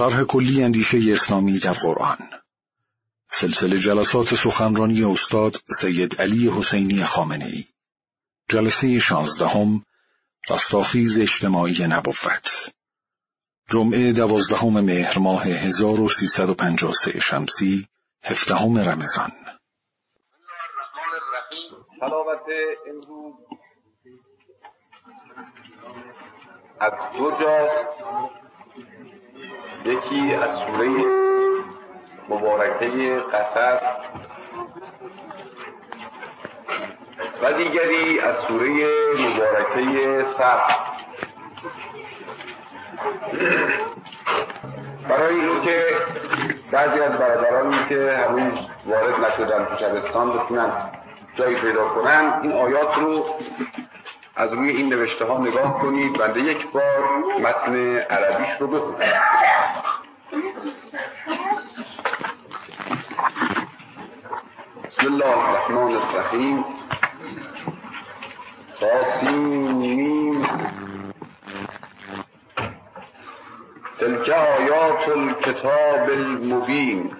شرح کلی اندیشه اسلامی در قرآن. سلسله جلسات سخنرانی استاد سید علی حسینی خامنه ای جلسه شانزدهم رستاخیز اجتماعی نبوت. جمعه دوازدهم مهر ماه 1353 شمسی هفدهم رمضان. امروز از دو جاست یکی از سوره مبارکه قصص و دیگری از سوره مبارکه صف برای اینکه بعضی از برادرانی که هنوز وارد نشدن تو شبستان بتونن جایی پیدا کنن این آیات رو از روی این نوشته ها نگاه کنید. بنده یک بار متن عربیش رو بخونم. بسم الله الرحمن الرحیم. تاسیم تلك آیات الكتاب المبین.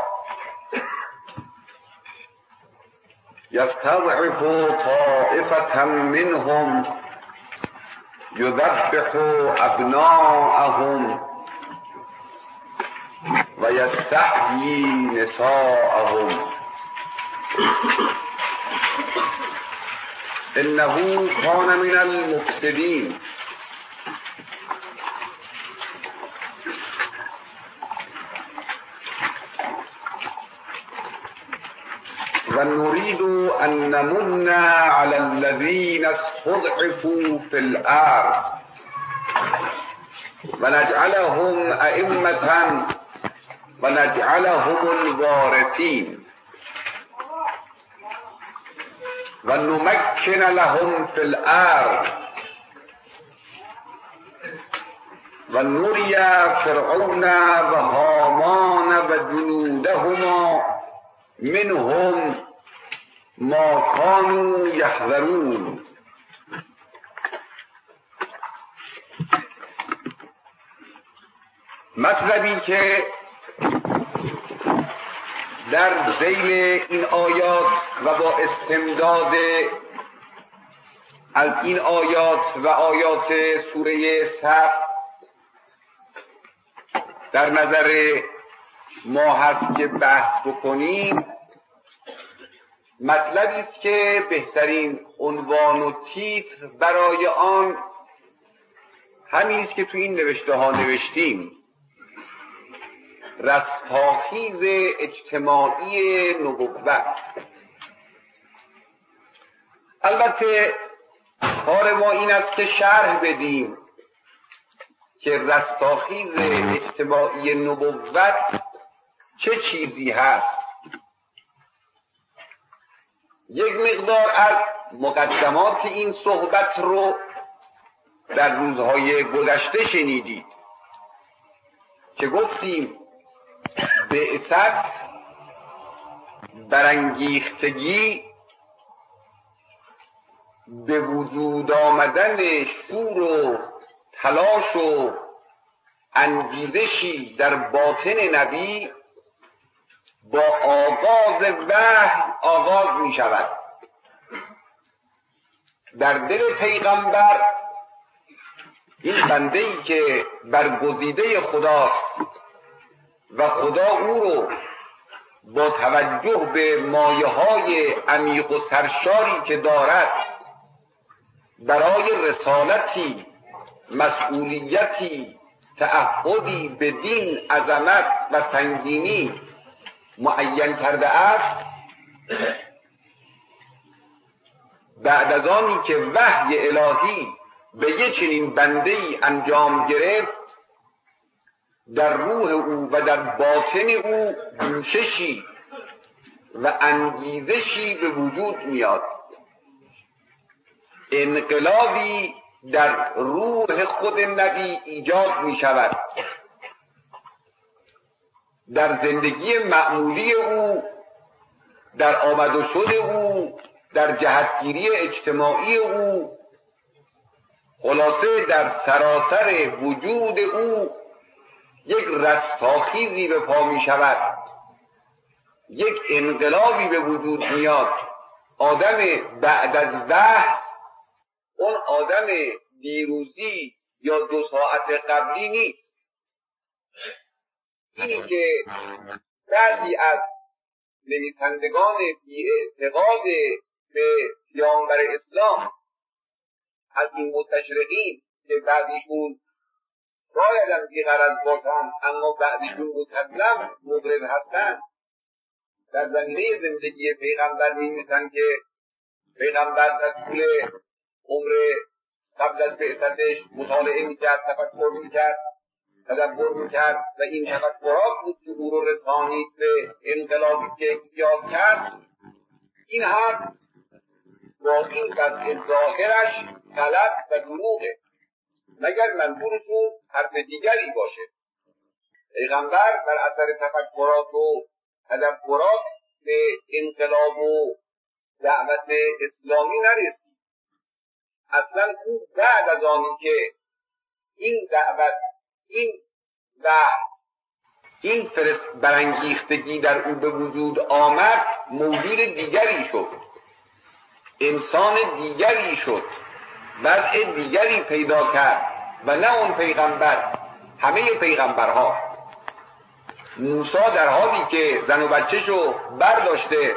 يستضعف طائفة منهم يذبح أبناءهم ويستحيي نساءهم. إنه كان من المفسدين ونريد أن نمن على الذين استضعفوا في الأرض. ونجعلهم أئمة ونجعلهم الوارثين ونمكن لهم في الأرض. ونري فرعون وهامان وجنودهما منهم ما كانوا يحذرون. مطلبی که در زیل این آیات و با استمداد از این آیات و آیات سوره سب در نظر ما هست که بحث بکنیم مطلبی است که بهترین عنوان و تیتر برای آن همین است که تو این نوشته ها نوشتیم. رستاخیز اجتماعی نبوت. البته کار ما این است که شرح بدیم که رستاخیز اجتماعی نبوت چه چیزی هست. یک مقدار از مقدمات این صحبت رو در روزهای گذشته شنیدید که گفتیم بعثت برانگیختگی به وجود آمدن شور و تلاش و انگیزشی در باطن نبی با آغاز وحی آغاز می شود در دل پیغمبر این بنده ای که برگزیده خداست و خدا او رو با توجه به مایه های عمیق و سرشاری که دارد برای رسالتی مسئولیتی تعهدی به دین عظمت و سنگینی معین کرده است بعد از آنی که وحی الهی به یه چنین بنده ای انجام گرفت در روح او و در باطن او جوششی و انگیزشی به وجود میاد. انقلابی در روح خود نبی ایجاد می شود در زندگی معمولی او در آمد و شد او در جهتگیری اجتماعی او. خلاصه در سراسر وجود او یک رستاخیزی به پا می شود. یک انقلابی به وجود میاد. آدم بعد از وحی اون آدم دیروزی یا دو ساعت قبلی نیست. اینی که بعضی از نویسندگان بی اعتقاد به پیامبر اسلام از این مستشرقین که بعدیشون شاید هم بیغرض باشن اما بعدیشون مسلم مبرز هستن. در زمینه زندگی پیغمبر میمیسن که پیغمبر در طول عمر قبل از بعثتش مطالعه می‌کرد تفکر می‌کرد. تدبر می‌کرد و این تفکرات بود که او رو رسانید به انقلابی که ایجاد کرد. این حرف با این قطع ظاهرش غلط و دروغه. مگر منظورشون حرف دیگری باشه؟ پیغمبر بر اثر تفکرات و تدبرات به انقلاب و دعوت اسلامی نرسید. اصلا او بعد از آنی که این دعوت این و این فرست برانگیختگی در او به وجود آمد موجود دیگری شد. انسان دیگری شد. وضع دیگری پیدا کرد و نه اون پیغمبر همه پیغمبرها. موسا در حالی که زن و بچهشو برداشته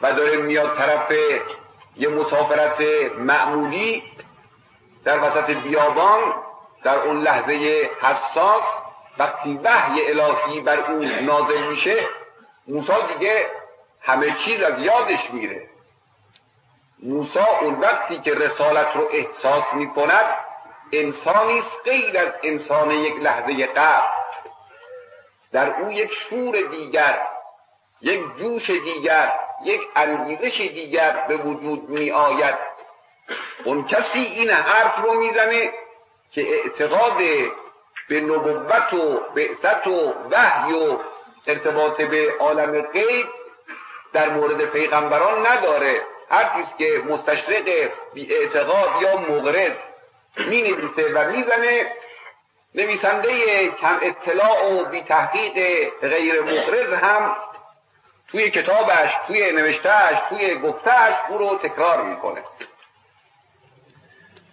و داره میاد طرف یه مسافرت معمولی در وسط بیابان در اون لحظه حساس وقتی وحی الهی بر او نازل میشه موسا دیگه همه چیز از یادش میره. موسا اون وقتی که رسالت رو احساس می‌کند انسانی است غیر از انسان یک لحظه قبل. در او یک شور دیگر یک جوش دیگر یک انگیزش دیگر به وجود می آید اون کسی این حرف رو می‌زنه که اعتقاد به نبوت و بعثت و وحی و ارتباط به عالم غیب در مورد پیغمبران نداره. هر که مستشرق بی اعتقاد یا مغرض می نویسه و می‌زنه نویسنده کم اطلاع و بی تحقیق غیر مغرض هم توی کتابش توی نوشتهش توی گفتهش او رو تکرار می‌کنه.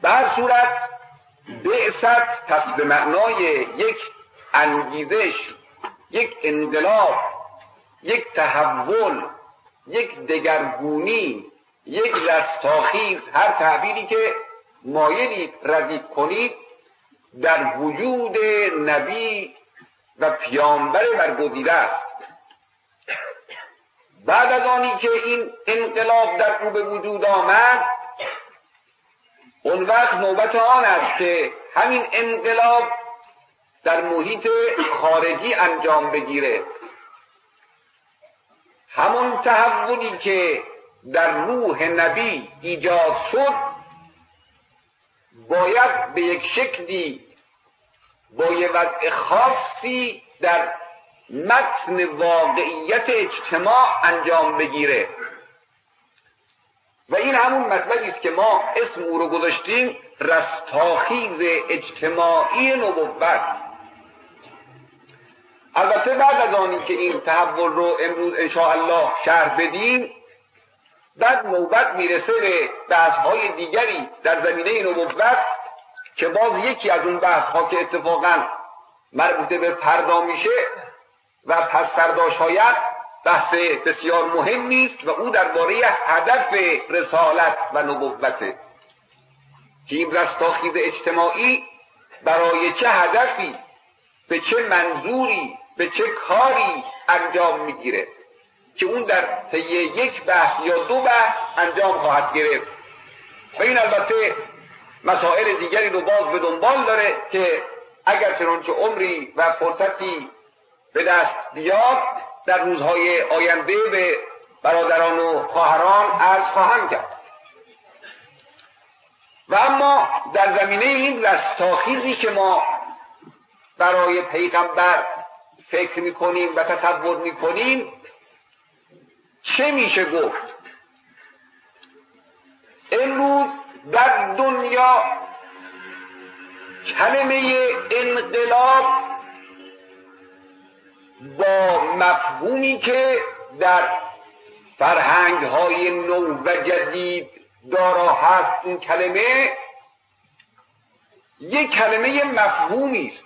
به هر صورت بعثت پس به معنای یک انگیزش یک انقلاب یک تحول یک دگرگونی یک رستاخیز هر تعبیری که مایلید ردیف کنید در وجود نبی و پیامبر برگزیده است. بعد از آنی که این انقلاب در او به وجود آمد اون وقت نوبت آن است که همین انقلاب در محیط خارجی انجام بگیره. همون تحولی که در روح نبی ایجاد شد باید به یک شکلی با یه وضع خاصی در متن واقعیت اجتماع انجام بگیره. و این همون مطلبی است که ما اسم او رو گذاشتیم رستاخیز اجتماعی نبوت. البته بعد از آنی که این تحول رو امروز الله شرح بدیم بعد نوبت می‌رسه به بحث های دیگری در زمینه نبوت که باز یکی از اون بحث ها که اتفاقا مربوطه به فردا میشه و پس فردا شاید بحث بسیار مهم نیست و او درباره هدف رسالت و نبوته که این رستاخیز اجتماعی برای چه هدفی به چه منظوری به چه کاری انجام می‌گیره که اون در طی یک بحث یا دو بحث انجام خواهد گرفت. و این البته مسائل دیگری رو باز به دنبال داره که اگر چنانچه عمری و فرصتی به دست بیاد در روزهای آینده به برادران و خواهران از خواهم کرد. و اما در زمینه این رستاخیزی که ما برای پیغمبر فکر می‌کنیم و تصور می‌کنیم چه میشه گفت؟ امروز در دنیا کلمه انقلاب با مفهومی که در فرهنگ های نو و جدید دارا هست این کلمه یک کلمه مفهومی است.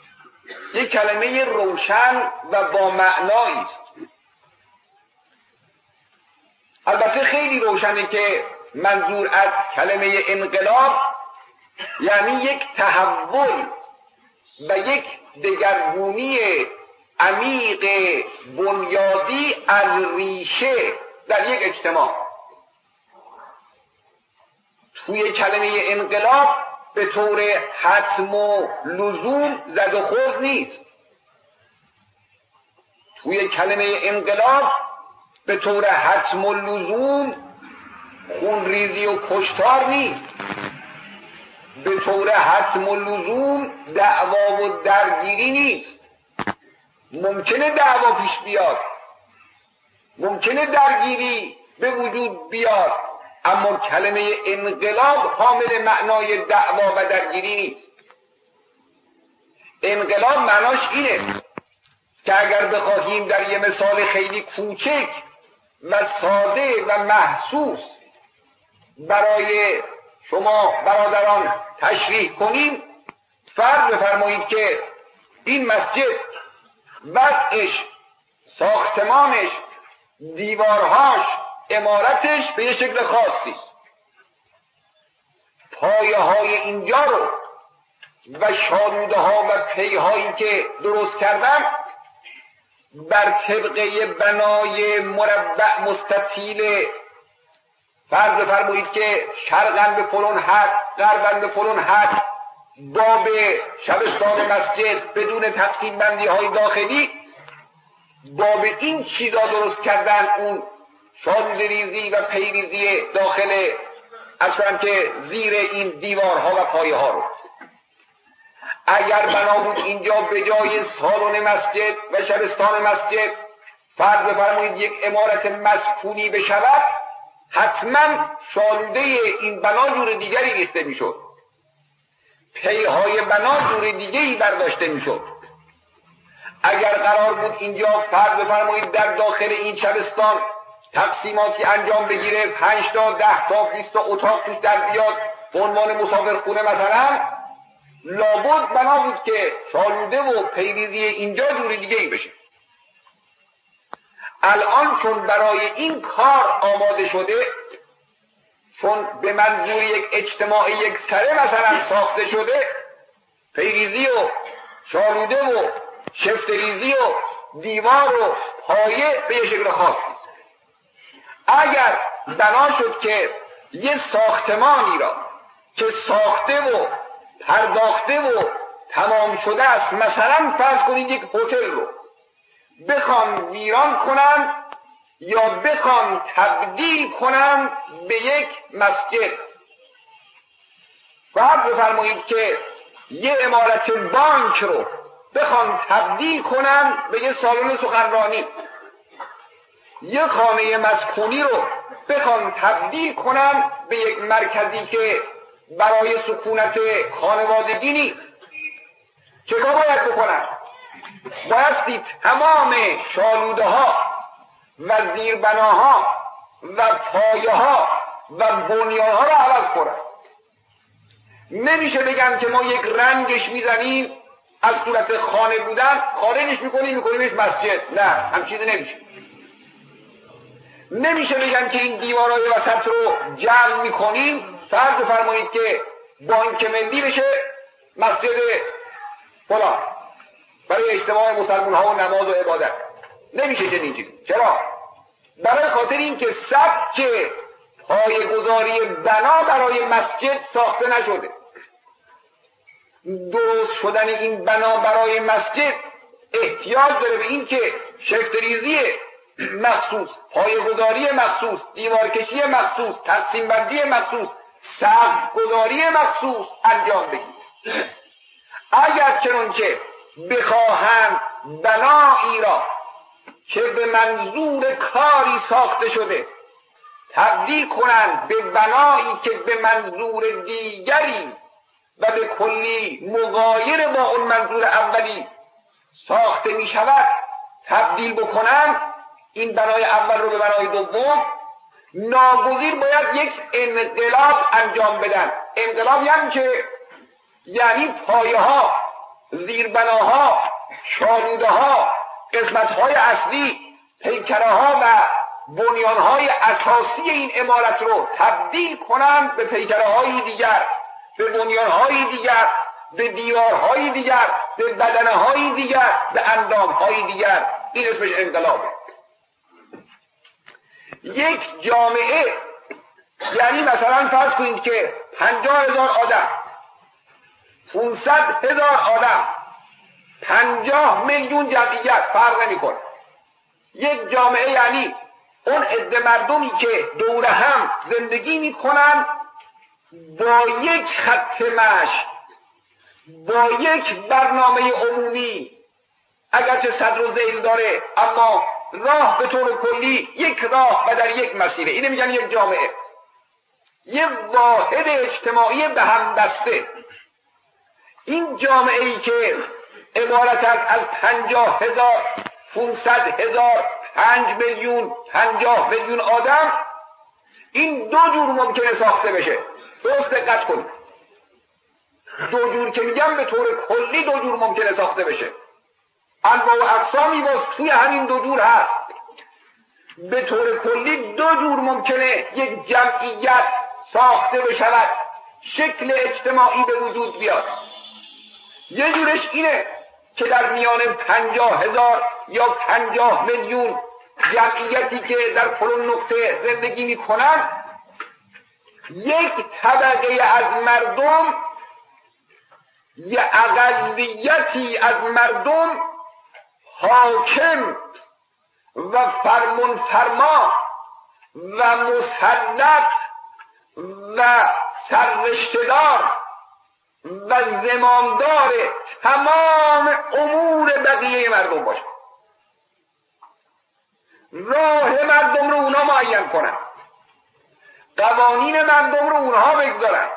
یک کلمه روشن و با معنایی است. البته خیلی روشنه که منظور از کلمه انقلاب یعنی یک تحول و یک دگرگونی عمیق بنیادی از ریشه در یک اجتماع. توی کلمه انقلاب به طور حتم و لزوم زد و خورد نیست. توی کلمه انقلاب به طور حتم و لزوم خونریزی و کشتار نیست. به طور حتم و لزوم دعوا و درگیری نیست. ممکنه دعوا پیش بیاد. ممکنه درگیری به وجود بیاد. اما کلمه انقلاب حامل معنای دعوا و درگیری نیست. انقلاب معناش اینه که اگر بخواهیم در یه مثال خیلی کوچک و ساده و محسوس برای شما برادران تشریح کنیم فرض بفرمایید که این مسجد وضعش ساختمانش دیوارهاش امارتش به یه شکل خاصی است. پایه های اینجا رو و شالوده ها و پیهایی که درست کردن بر طبقه بنای مربع مستطیل فرض بفرمایید که شرقن به فلون حد غربن به فلون حد باب شبستان مسجد بدون تقسیم بندی های داخلی. باب این چیزا درست کردن اون ریزی و پیریزی داخل از که زیر این دیوارها و پایه ها رو. اگر بنا بود اینجا به جای سالن مسجد و شبستان مسجد فرض بفرمایید یک امارت مسکونی بشود حتما شالوده این بنا جور دیگری ریخته می‌شد. پیهای بنا جور دیگری برداشته می‌شد. اگر قرار بود اینجا فرض بفرمایید در داخل این شبستان تقسیماتی انجام بگیره پنج تا ده تا بیست تا اتاق توش در بیاد. به عنوان مسافرخونه مثلا لابد بنا بود که شالوده و پیریزی اینجا جوری دیگه ای بشه. الان چون برای این کار آماده شده چون به منظور یک اجتماع یک سره مثلا ساخته شده پیریزی و شالوده و شفتریزی و دیوار و پایه به یه شکل خاصی اگر بنا شد که یه ساختمانی را که ساخته و پرداخته و تمام شده است مثلا فرض کنید یک هتل رو بخوان ویران کنند یا بخوان تبدیل کنند به یک مسجد. فرض بفرمایید که یه امارت بانک رو بخوان تبدیل کنند به یه سالن سخنرانی. یه خانه مسکونی رو بخوان تبدیل کنن به یک مرکزی که برای سکونت خانوادگی نیست. چگاه باید بکنن بایستی تمام شالوده ها و زیربناها و پایه ها و بنیان ها رو عوض کنن نمیشه بگن که ما یک رنگش می‌زنیم از صورت خانه بودن خارجش می‌کنیم میکنیمش مسجد. نه هم چیزی نمیشه. نمیشه بگن که این دیوارهای وسط رو جمع می‌کنیم. فرض فرمایید که بانک ملی بشه مسجد فلان. برای اجتماع مسلمان ها و نماز و عبادت. نمیشه چنین چیزی چرا؟ برای خاطر اینکه سبک پای گذاری بنا برای مسجد ساخته نشده. درست شدن این بنا برای مسجد احتیاج داره به این که شفتریزی مخصوص پایگذاری مخصوص دیوارکشی مخصوص تقسیم بندی مخصوص سقف گذاری مخصوص انجام بگیرد اگر چنانچه بخواهند بنایی را که به منظور کاری ساخته شده تبدیل کنند به بنایی که به منظور دیگری و به کلی مغایر با اون منظور اولی ساخته می شود تبدیل بکنند این بنای اول رو به بنای دوم ناگزیر باید یک انقلاب انجام بدن. انقلاب یعنی که یعنی پایه ها زیربناها شالوده ها قسمت های اصلی پیکره ها و بنیان های اساسی این امارت رو تبدیل کنند به پیکره های دیگر به بنیان های دیگر به دیارهای دیگر به بدنه های دیگر به اندام های دیگر. این اسمش انقلابه. یک جامعه یعنی مثلا فرض کنید که پنجاه هزار آدم 500 هزار آدم پنجاه میلیون جمعیت فرق نمی‌کنه. یک جامعه یعنی اون عده مردمی که دور هم زندگی می‌کنن با یک خط مش با یک برنامه عمومی اگرچه صدر و زیل داره اما راه به طور کلی یک راه و در یک مسیره. اینه میگن یک جامعه. یک واحد اجتماعی به هم دسته این جامعه ای که عبارت است از پنجاه هزار پونصد هزار پنج میلیون پنجاه میلیون آدم این دو جور ممکنه ساخته بشه. درست دقت کن. دو جور که میگم به طور کلی دو جور ممکنه ساخته بشه. انواع و اقسامی باز توی همین دو جور هست. به طور کلی دو جور ممکنه یک جمعیت ساخته بشود. شکل اجتماعی به وجود بیاد. یه جورش اینه که در میان پنجاه هزار یا پنجاه میلیون جمعیتی که در فلان نقطه زندگی می‌کنن یک طبقه از مردم یه اقلیتی از مردم حاکم و فرمون فرما و مسلط و سررشتدار و زمامدار تمام امور بقیه مردم باشه راه مردم رو اونا معین کنند قوانین مردم رو اونها بگذارند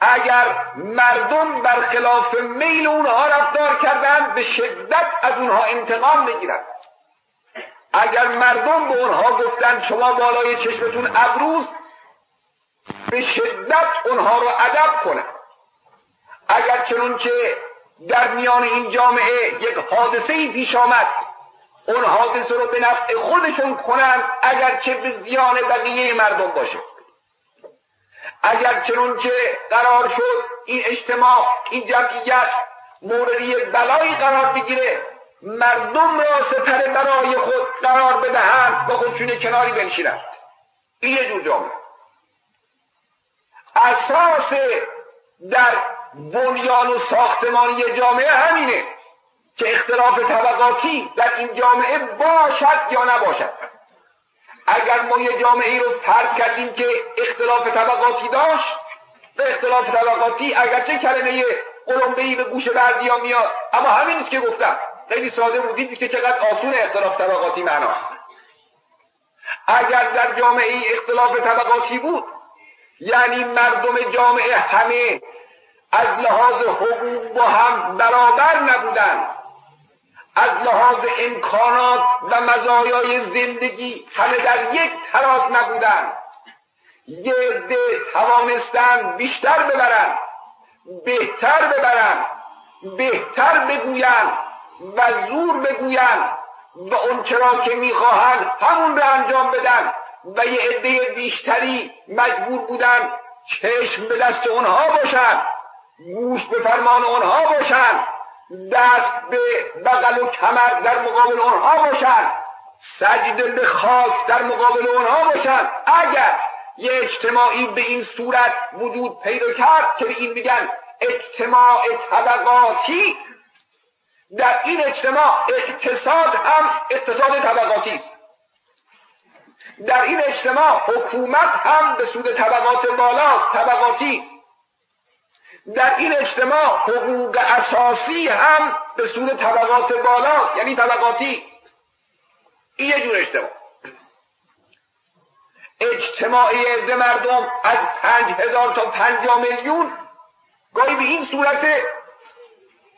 اگر مردم برخلاف میل اونها رفتار کردند به شدت از اونها انتقام بگیرند اگر مردم به اونها گفتند شما بالای چشمتون ابروز به شدت اونها رو ادب کنند اگر چنانچه در میان این جامعه یک حادثه ای پیش آمد اون حادثه رو به نفع خودشون کنند اگر به زیان بقیه مردم باشه. اگر چنانچه قرار شد این اجتماع این جمعیت موردی بلایی قرار بگیره مردم را سپر برای خود قرار بدهند و خودشون کناری بنشینند. این یه جور جامعه. اساس در بنیان و ساختمانی جامعه همینه که اختلاف طبقاتی در این جامعه باشد یا نباشد. اگر ما یه جامعه ای رو فرض کردیم که اختلاف طبقاتی داشت به اختلاف طبقاتی اگرچه کلمه قلمبه ای به گوش ها میاد اما همین که گفتم. خیلی ساده بودید که چقدر آسون اختلاف طبقاتی معنا. اگر در جامعه ای اختلاف طبقاتی بود یعنی مردم جامعه همه از لحاظ حقوق با هم برابر نبودند از لحاظ امکانات و مزایای زندگی همه در یک تراز نبودند یه توانستند بیشتر ببرند بهتر ببرند بهتر بگویند و زور بگویند و اون چرا که می‌خواهند همون را انجام بدن و یه عده بیشتری مجبور بودند چشم به دست اونها باشند گوش به فرمان اونها باشند دست به بغل و کمر در مقابل اونها باشند سجده به خاک در مقابل اونها باشند اگر یه اجتماعی به این صورت وجود پیدا کرد که به این میگن اجتماع طبقاتی در این اجتماع اقتصاد هم اقتصاد طبقاتی است. در این اجتماع حکومت هم به سود طبقات بالاست طبقاتی. در این اجتماع حقوق اساسی هم به سود طبقات بالاست یعنی طبقاتی. این یه جور اجتماع. اجتماعی عده مردم از پنج هزار تا پنجاه میلیون گاهی به این صورت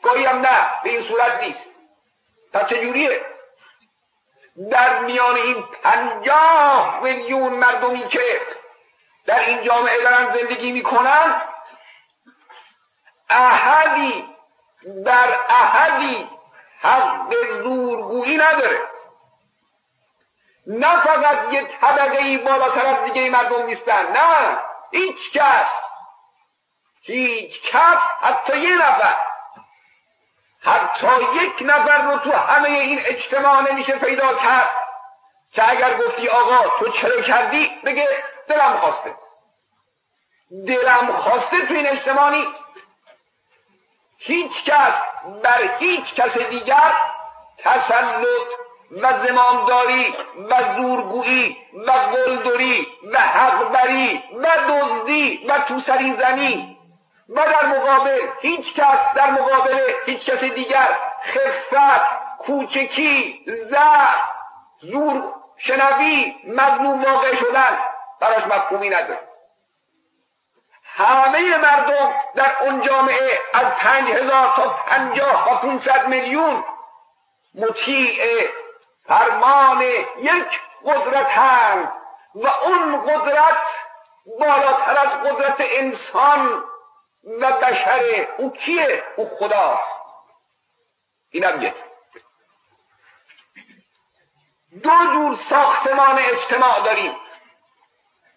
گاهی هم نه به این صورت نیست. پس چجوریه در میان این پنجاه میلیون مردمی که در این جامعه دارن زندگی می‌کنن احدی در احدی حق زورگویی نداره. نه فقط یه طبقه ای بالاتر از دیگه مردم نیستن نه هیچ کس. هیچ کس حتی یه نفر. حتی یک نفر رو تو همه این اجتماع نمیشه پیدا کرد که اگر گفتی آقا تو چرا کردی؟ بگه دلم خواسته. دلم خواسته تو این اجتماع نیست. هیچ کس بر هیچ کس دیگر تسلط و زمامداری و زورگویی و قلدری و حقبری و دزدی و توسری زنی. و در مقابل هیچ کس در مقابل هیچ کس دیگر خفت کوچکی زر زور شنوی مظلوم واقع شدن براش مفهومی نداره. همه مردم در اون جامعه از پنج هزار تا پنجاه و پونصد میلیون مطیع فرمان یک قدرتند و اون قدرت بالاتر از قدرت انسان و بشره او کیه؟ او خداست. اینم یک. دو جور ساختمان اجتماع داریم.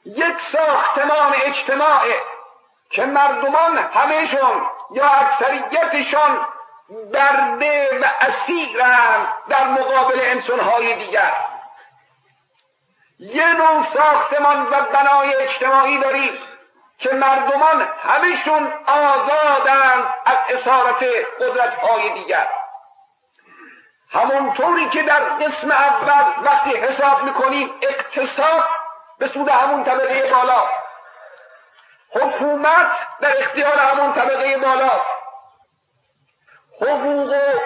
یک ساختمان اجتماع که مردمان همهشون یا اکثریتشان برده و اسیرند در مقابل انسانهای دیگر. یه نوع ساختمان و بنای اجتماعی داریم که مردمان همشون آزادند از اسارت قدرتهای دیگر. همونطوری که در قسم اول وقتی حساب می‌کنیم اقتصاد به سود همون طبقه بالاست. حکومت در اختیار همون طبقه بالاست حقوق و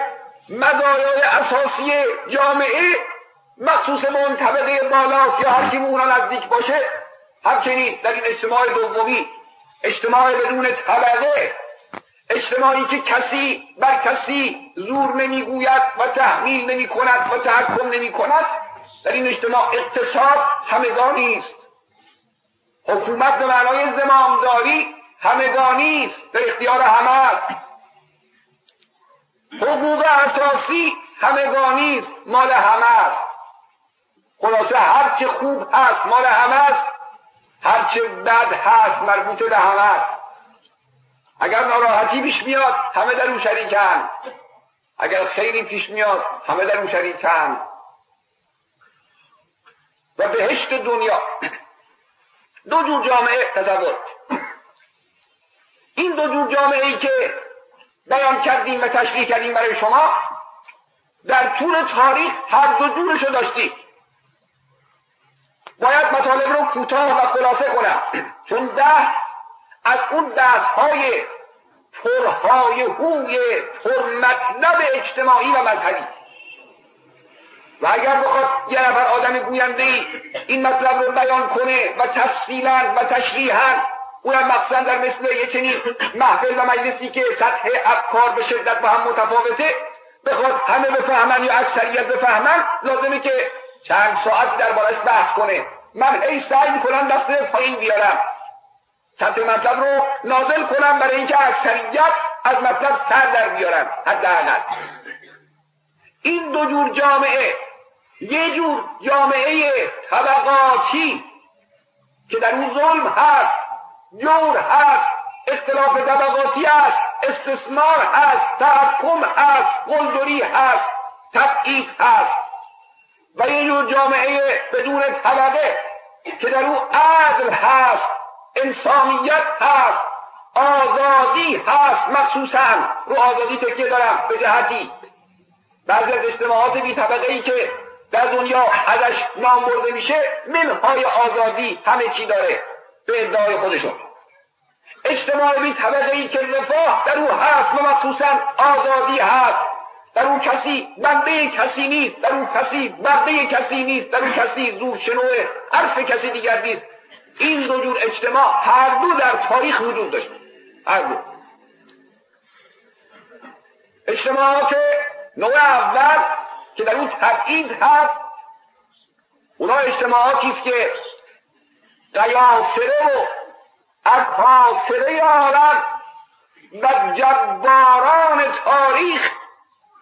مزایای اساسی جامعه مخصوص به طبقه بالاست یا هر کی به نزدیک باشه همچنین در این اجتماع دومی اجتماع بدون طبقه اجتماعی که کسی بر کسی زور نمی‌گوید و تحمیل نمی کند و تحکم نمی کند در این اجتماع اقتصاد همگانی است حکومت به معنای زمامداری همگانی است در اختیار همه است. حقوق اساسی همگانی است مال همه است. خلاصه هر چه خوب هست مال همه است. هر چه بد هست مربوط به همه است. اگر ناراحتی پیش میاد همه در اون شریکن. اگر خیلی پیش میاد همه در اون شریکن. و بهشت دنیا. دو جور جامعه تصور این دو جور جامعه ای که بیان کردیم و تشریح کردیم برای شما در طول تاریخ هر دو جورش رو داشتیم. باید مطالب رو کوتاه و خلاصه کنم. چون ده از اون دست های پرهای هوی پرمطلب اجتماعی و مذهبی. و اگر بخواد یه نفر آدم گوینده ای این مطلب رو بیان کنه و تفصیلا و تشریحا اونم مقصد در مثل یه چنین محفل و مجلسی که سطح افکار به شدت با هم متفاوته بخواد همه بفهمن یا اکثریت بفهمن لازمه که چند ساعت دربارش بحث کنه. من ای سعی می‌کنم دست پایین بیارم. سطح مطلب رو نازل کنم برای اینکه اکثریت از مطلب سر در بیارن. حداقل. این دو جور جامعه یه جور جامعه طبقاتی که در اون ظلم هست جور هست اختلاف طبقاتی است استثمار هست تحکم هست قلدری هست تبعید هست. و یه جور جامعه بدون طبقه که در او عدل هست انسانیت هست آزادی هست. مخصوصا رو آزادی تکیه دارم به جهتی. بعضی از اجتماعات بی طبقه ای که در دنیا ازش نام برده میشه منهای آزادی همه چی داره به ادعای خودشون. اجتماع بی طبقه ای که رفاه در او هست و مخصوصا آزادی هست. در اون کسی بنده کسی نیست در اون کسی برده کسی نیست در اون کسی زور شنو حرف کسی دیگر نیست. این دو جور اجتماع هر دو در تاریخ وجود داشت. هر دو. اجتماعات نوع اول که در اون تبعیض هست اونا اجتماعاتی است که قیاسره و اکاسره عالم و جباران تاریخ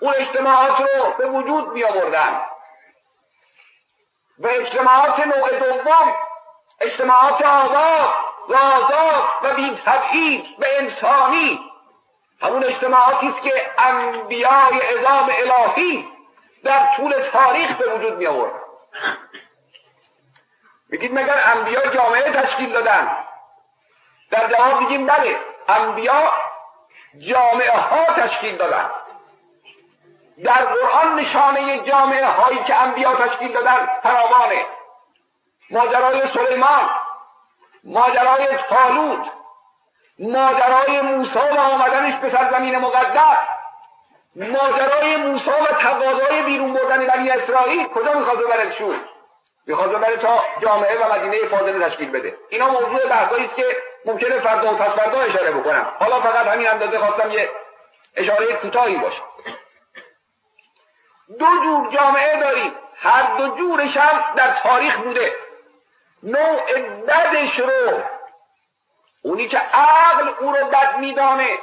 اون اجتماعات رو به وجود می آوردن و اجتماعات نوع دوم اجتماعات آباد و آزاد و بی و انسانی. همون اجتماعاتی است که انبیای اعظام الهی در طول تاریخ به وجود می آورد. میگید مگر انبیا جامعه تشکیل دادن؟ در جواب میگیم بله انبیا جامعه ها تشکیل دادن. در قرآن نشانه جامعه هایی که انبیا تشکیل دادن فراوانه. ماجرای سلیمان ماجرای طالوت ماجرای موسی و آمدنش به سرزمین مقدس. ماجرای موسی و تقاضای بیرون بردن بنی اسرائیل کجا می‌خواد ببرد شور می‌خواد ببره تا جامعه و مدینه فاضله تشکیل بده. اینا موضوع بحثایی است که ممکنه فردا و پس فردا اشاره بکنم. حالا فقط همین اندازه خواستم یه اشاره کوتاهی باشه. دو جور جامعه داریم. هر دو جورش هم در تاریخ بوده. نوع بدش رو اونی که عقل او رو بد میدانه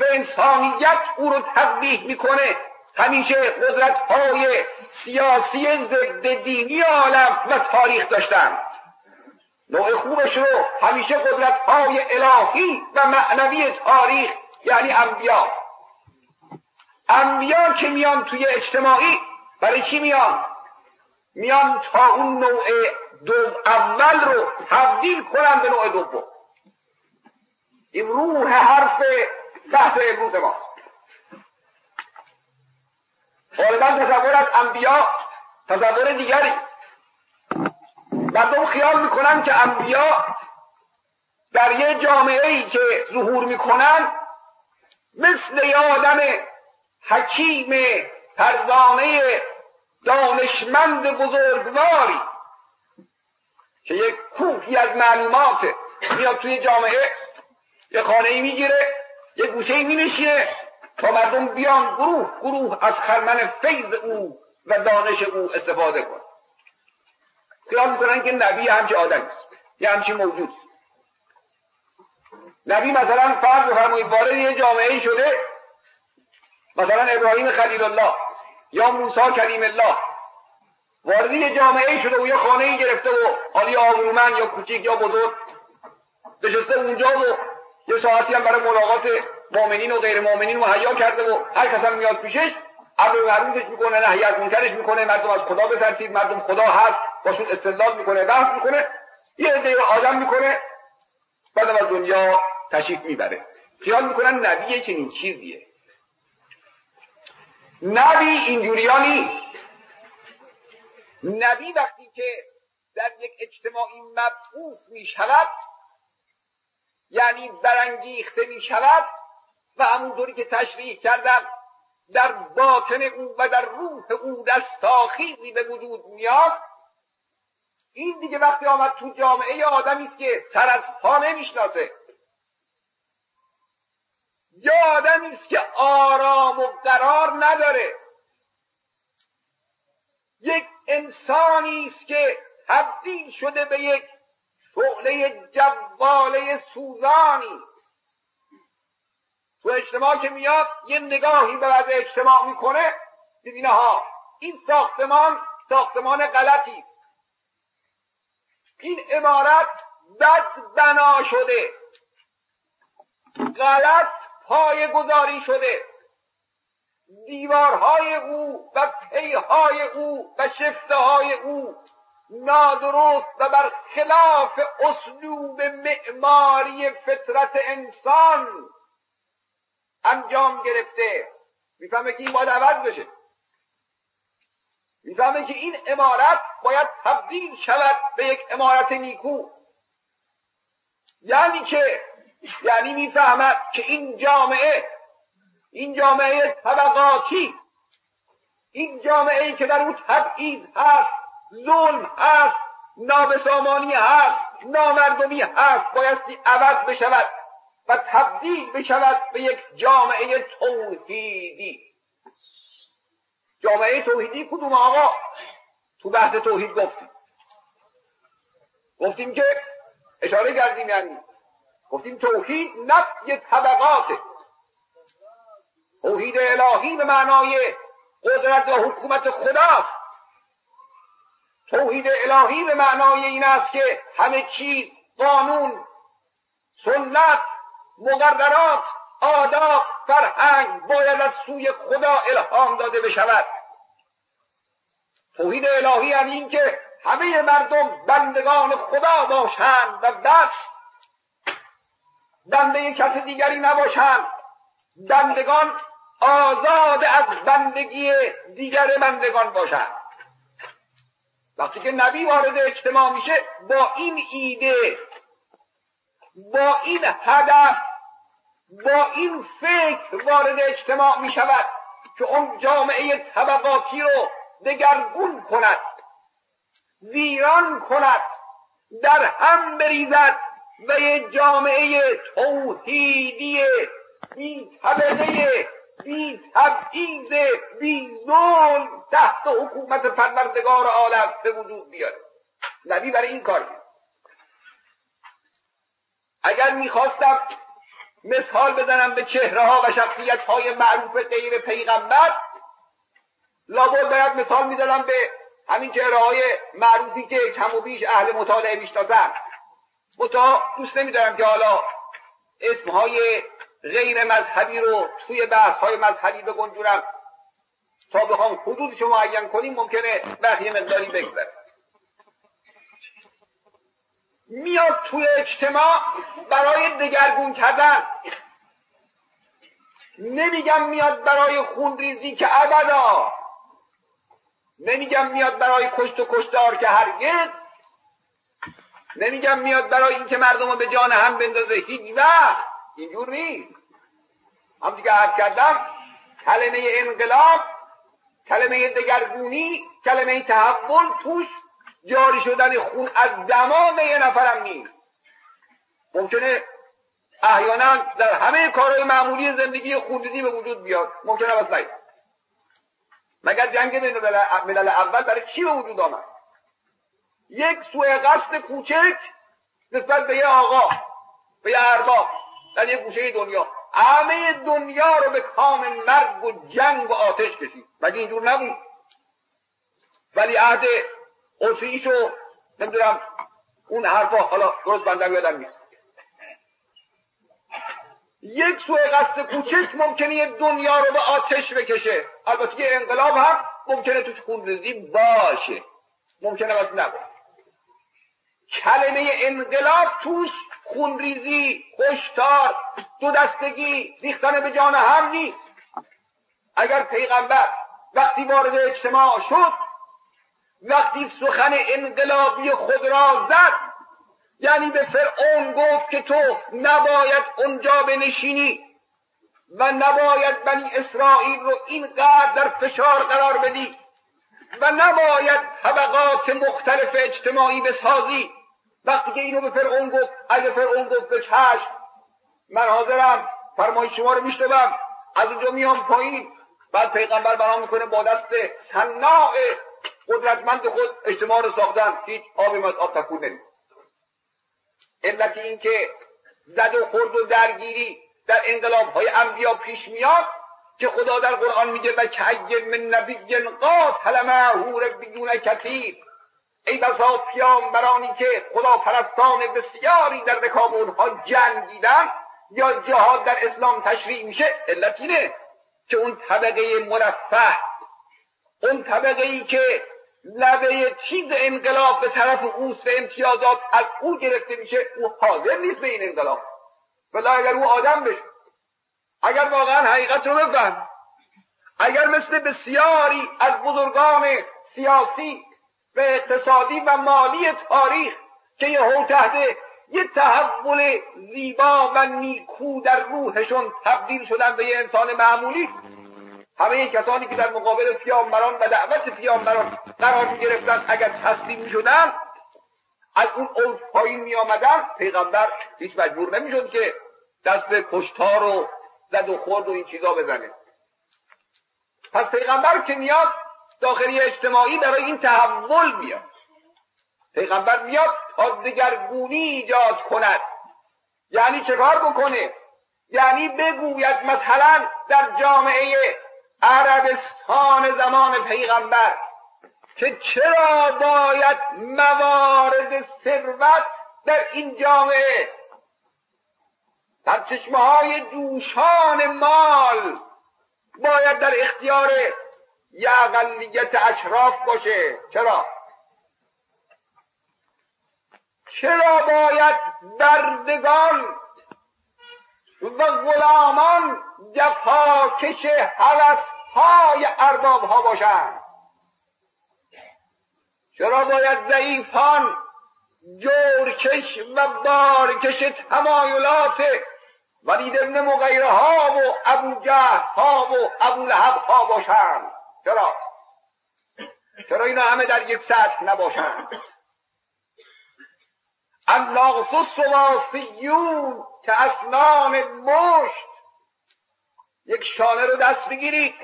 و انسانیت او رو تقبیح می‌کنه. همیشه قدرت های سیاسی ضد دینی عالم و تاریخ داشتن نوع خوبش رو همیشه قدرت های الهی و معنوی تاریخ یعنی انبیا. انبیا که میان توی اجتماعی برای چی میان؟ میان تا اون نوع دو اول رو تبدیل کنن به نوع دوم. این روح حرف بحث امروز ما. غالبا تصور از انبیا تصور دیگری. مردم خیال می‌کنن که انبیا در یه جامعه ای که ظهور می‌کنن مثل یه آدم حکیم فرزانه دانشمند بزرگواری که یک کوفی از معلومات میاد توی جامعه یه خانه ای می‌گیره یه گوشه ای مینشینه تا مردم بیان گروه گروه از خرمن فیض او و دانش او استفاده کن. خیال می‌کنن که نبی همچه آدم است یه همچی موجود نبی مثلا فرض بفرمایید وارد یه جامعه شده مثلا ابراهیم خلیل الله یا موسی کلیم الله وارد یه جامعه شده و یه خانه گرفته و حالی آبرومند یا کوچیک یا بزرگ نشسته اونجا و یه ساعتی هم برای ملاقات مؤمنین و غیر مؤمنین مهیا کرده و هر کس هم میاد پیشش امر معروفش می‌کنه نهی از منکرش می‌کنه مردم از خدا بترسید مردم خدا هست باشون استدلال می‌کنه بحث می‌کنه یه عده آدم می‌کنه بعدم از دنیا تشریف می‌بره. خیال می‌کنن نبی چنین چیزیه. نبی اینجوریا نیست. نبی وقتی که در یک اجتماعی مبعوث می شود یعنی برانگیخته می شود و همونطوری که تشریح کردم در باطن او و در روح او دستاخیزی به وجود میاد. این دیگه وقتی آمد تو جامعه آدمی است که سر از پا نمی‌شناسه. یا آدمی است که آرام و قرار نداره. یک انسانی است که تبدیل شده به یک شعله جواله سوزانی. تو اجتماع که میاد یه نگاهی به وضع اجتماع می‌کنه. ببینه ها این ساختمان ساختمان غلطی. این عمارت بد بنا شده. غلط پای گذاری شده. دیوارهای او و پیهای او و شفته های او نادرست و بر خلاف اسلوب معماری فطرت انسان انجام گرفته. می‌فهمه که این باید عوض بشه. می‌فهمه که این امارت باید تبدیل شود به یک امارت نیکو. یعنی که یعنی می‌فهمد که این جامعه این جامعه طبقاتی این جامعه ای که در او تبعیض هست ظلم هست نابسامانی هست نامردمی هست بایستی عوض بشود و تبدیل بشود به یک جامعه توحیدی. جامعه توحیدی کدوم آقا؟ تو بحث توحید گفتیم. گفتیم که اشاره کردیم یعنی. گفتیم توحید نفی طبقات توحید الهی به معنای قدرت و حکومت خداست. توحید الهی به معنای این است که همه چیز قانون سنت مقررات آداب فرهنگ باید از سوی خدا الهام داده بشود. توحید الهی یعنی اینکه همه مردم بندگان خدا باشند و بس بنده کس دیگری نباشند. بندگان آزاد از بندگی دیگر بندگان باشند. وقتی که نبی وارد اجتماع میشه با این ایده با این هدف با این فکر وارد اجتماع می شود که اون جامعه طبقاتی رو دگرگون کند ویران کند در هم بریزد و یه جامعه توحیدی بی طبقه بی تبعیض بی ظلم تحت حکومت پروردگار عالم به وجود بیاد نبی برای این کار اگر می‌خواستم مثال بزنم به چهره ها و شخصیت های معروف غیر پیغمبر لابد باید مثال می‌زدم به همین چهره های معروفی که کم و بیش اهل مطالعه می‌شناسن متا دوست نمیدارم که حالا اسمهای غیر مذهبی رو توی بحث های مذهبی بگنجونم. تا بخوام حدودش معین کنیم ممکنه بقیه مقداری بگذره میاد توی اجتماع برای دگرگون کردن. نمیگم میاد برای خونریزی که ابدا. نمیگم میاد برای کشت و کشتار که هرگز. نمیگم میاد برای اینکه مردم رو به جان هم بندازه هیچ وقت. اینجور نیست همچی که عرض کردم کلمه انقلاب کلمه دگرگونی کلمه تحول توش جاری شدن خون از دماغ یه نفرم نیست. ممکنه احیانا در همه کارهای معمولی زندگی خونریزی به وجود بیاد. ممکنه بس نید مگر جنگ بین ملل اول برای چی به وجود آمد؟ یک سوء قصد کوچک نسبت به یه آقا به یه ارباب. در یک گوشه دنیا. همه دنیا رو به کام مرگ و جنگ و آتش کشید. مگه اینجور نبود؟ ولی عهد اتریش نمی‌دونم اون حرفا حالا درست بندم یادم نیست. یک سوء قصد کوچک ممکنه یه دنیا رو به آتش بکشه. البته یه انقلاب هم ممکنه توش خونریزی باشه. ممکنه بس نباشه. کلمه انقلاب توش خونریزی خوشتار دو دستگی ریختن به جان هم نیست. اگر پیغمبر وقتی وارد اجتماع شد وقتی سخن انقلابی خود را زد یعنی به فرعون گفت که تو نباید اونجا بنشینی و نباید بنی اسرائیل رو اینقدر در فشار قرار بدی و نباید طبقات مختلف اجتماعی بسازی. وقتی که اینو به فرعون گفت اگه فرعون گفت به چشم من حاضرم فرمای شما رو میشنوم از اونجا میام پایین. بعد پیغمبر برام می‌کنه با دست صناع قدرتمند خود اجتماع رو ساختن. هیچ آبی از آب تکون نمید علت این که زد و خورد و درگیری در انقلاب های انبیا پیش میاد که خدا در قرآن میگه و که من نبی قاتل معه ربیون کثیر. ای بسا پیامبرانی که خدا پرستان بسیاری در رکاب اونها جنگیدن یا جهاد در اسلام تشریع میشه علت اینه که اون طبقه مرفه اون طبقه ای که لبه چیز انقلاب به طرف اوست و امتیازات از او گرفته میشه او حاضر نیست به این انقلاب. ولی اگر او آدم بشه اگر واقعا حقیقت رو بفهم اگر مثل بسیاری از بزرگان سیاسی و اقتصادی و مالی تاریخ که یه تحت یه تحول زیبا و نیکو در روحشون تبدیل شدن به یه انسان معمولی همه کسانی که در مقابل پیامبران و دعوت پیامبران قرار می گرفتن اگر تسلیم می از اون اوج پایین می آمدن پیغمبر هیچ مجبور نمی که دست به کشتار و زد و خورد و این چیزا بزنه. پس پیغمبر که میاد داخلی اجتماعی برای این تحول میاد. پیغمبر میاد تا دگرگونی ایجاد کند. یعنی چه کار بکنه؟ یعنی بگوید مثلا در جامعه عربستان زمان پیغمبر که چرا باید موارد ثروت در این جامعه؟ در چشمه های جوشان مال باید در اختیار یه اقلیت اشراف باشه. چرا؟ چرا باید بردگان و غلامان جفاکش حوث های ارباب ها باشند؟ چرا باید ضعیفان جورکش و بارکش تمایلات ولید ابن مغیره ها و ابو جهل ها و ابو لحب ها باشند؟ چرا؟ چرا اینا همه در یک سطح نباشند الناقص السواسیون که اسنان مشت یک شانه رو دست بگیرید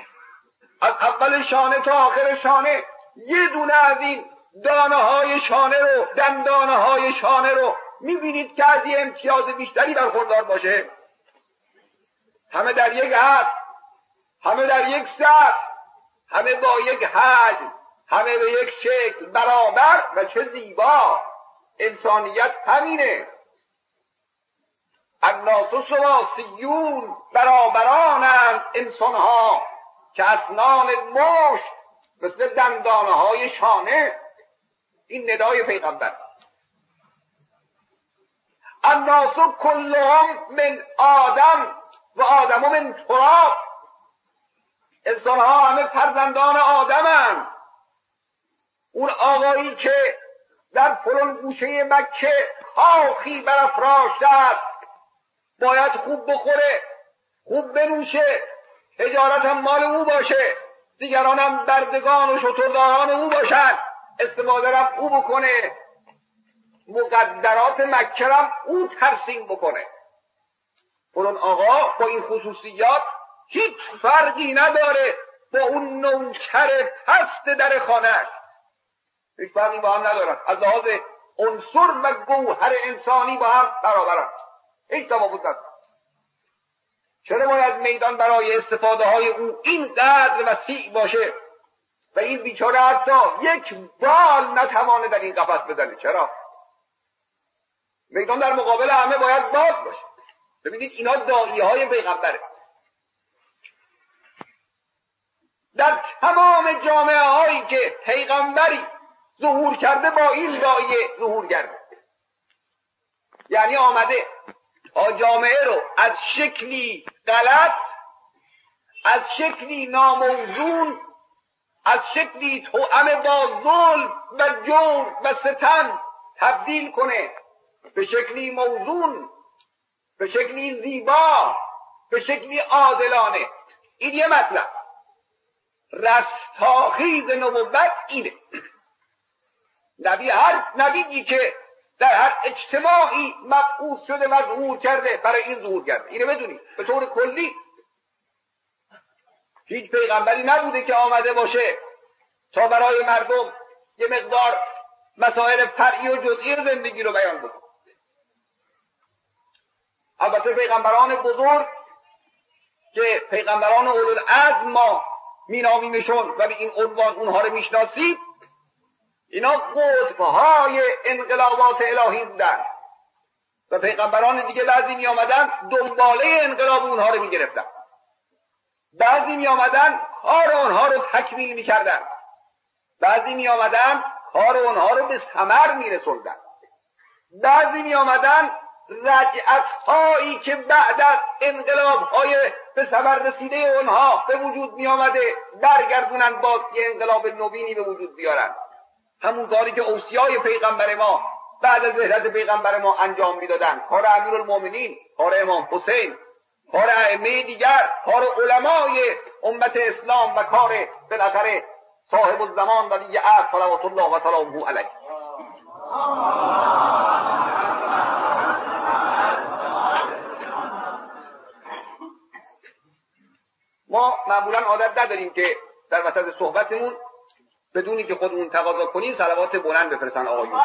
از اول شانه تا آخر شانه یه دونه از این دانه های شانه رو دندانه های شانه رو می‌بینید که از یه امتیاز بیشتری برخوردار باشه. همه در یک حد همه در یک سطح. همه با یک حجم همه به یک شکل برابر و چه زیبا. انسانیت همینه. الناس سواسیون برابرانند انسانها که اسنان مشت مثل دندانه های شانه. این ندای پیغمبر. الناس کلهم من آدم و آدم من تراب. انسان ها همه فرزندان آدمند اون آقایی که در فلان گوشه مکه کاخی برافراشته است باید خوب بخوره خوب بنوشه تجارت هم مال او باشه دیگران هم بردگان و شترداران او باشد استفاده هم او بکنه مقدرات مکه هم او ترسیم بکنه. اون آقا با این خصوصیات هیچ فرقی نداره با اون نوکر پست در خانهش هیچ فرقی با هم ندارن. از لحاظ عنصر و گوهر انسانی با هم برابرن. هیچ تفاوت نداره. چرا باید میدان برای استفاده های او اینقدر وسیع باشه و این بیچاره حتی یک بال نتوانه در این قفس بزنه؟ چرا؟ میدان در مقابل همه باید باز باشه. ببینید اینا دایی های پیغمبره. در تمام جامعه هایی که پیغمبری ظهور کرده با این دایه ظهور کرده. یعنی آمده تا جامعه رو از شکلی غلط از شکلی ناموزون از شکلی توأم با ظلم و جور و ستم تبدیل کنه به شکلی موزون به شکلی زیبا به شکلی عادلانه. این یه مطلب. رستاخیز نبوت اینه. نبی هر نبیی که در هر اجتماعی مبعوث شده و ظهور کرده برای این ظهور کرده. اینو بدونید. به طور کلی هیچ پیغمبری نبوده که آمده باشه تا برای مردم یه مقدار مسائل فرعی و جزئی زندگی رو بیان بکنه. البته پیغمبران بزرگ که پیغمبران اولوالعزم ما مینامیمشون و به این عنوان اونها رو می‌شناسید؟ اینا قطبهای انقلابات الهی بودن. و پیغمبران دیگه بعضی می آمدن دنباله انقلاب اونها رو می گرفتن بعضی می آمدن کار اونها رو تکمیل می کردن بعضی می آمدن کار اونها رو به ثمر می رسوندن بعضی می آمدن رجعت هایی که بعد از انقلاب های به ثمر رسیده اونها به وجود می آمده برگردونن باز یه انقلاب نوینی به وجود بیارن. همون کاری که اوسیای پیغمبر ما بعد از وحدت پیغمبر ما انجام می‌دادن. کار امیرالمؤمنین کار امام حسین کار ائمه دیگر کار علمای امت اسلام و کار بالاخره صاحب الزمان ولی عهد صلوات الله و سلامه علیه. ما معمولا عادت نداریم که در وسط صحبتمون بدونی که خودمون تقاضا کنیم صلوات بلند بفرستن آقایون.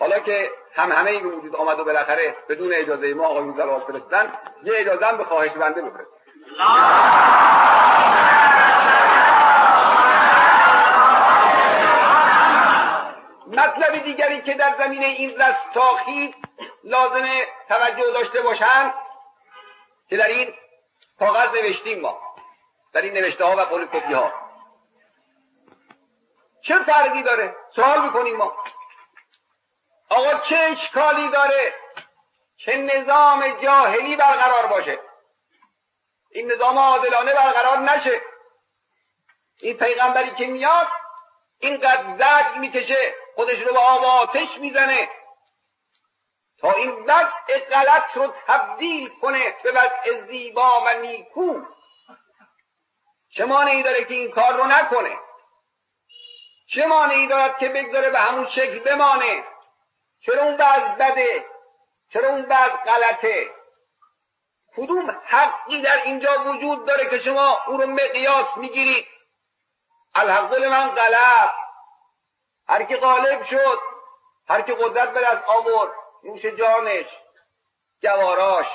حالا که هم همه ای وجود آمد و بالاخره بدون اجازه ما آقایون صلوات فرستن یه اجازه هم به خواهش بنده بفرست مطلب دیگری که در زمینه این رستاخی لازمه توجه داشته باشند که در این کاغذ نوشتیم ما در این نوشته ها و پولیکوپی ها چه فرقی داره؟ سوال می‌کنیم ما. آقا چه اشکالی داره؟ که نظام جاهلی برقرار باشه؟ این نظام عادلانه برقرار نشه. این پیغمبری که میاد اینقدر زجر می‌کشه. خودش رو به آب آتش می‌زنه تا این وضع غلط رو تبدیل کنه به وضع زیبا و نیکو. چه مانعی داره که این کار رو نکنه؟ چه مانعی دارد که بگذاره به همون شکل بمانه؟ چرا اون وضع بده؟ چرا اون وضع غلطه؟ کدوم حقی در اینجا وجود داره که شما او رو مقیاس می‌گیرید؟ الحق من غلب هر کی غالب شد هر کی قدرت به دست آورد نوش جانش جواراش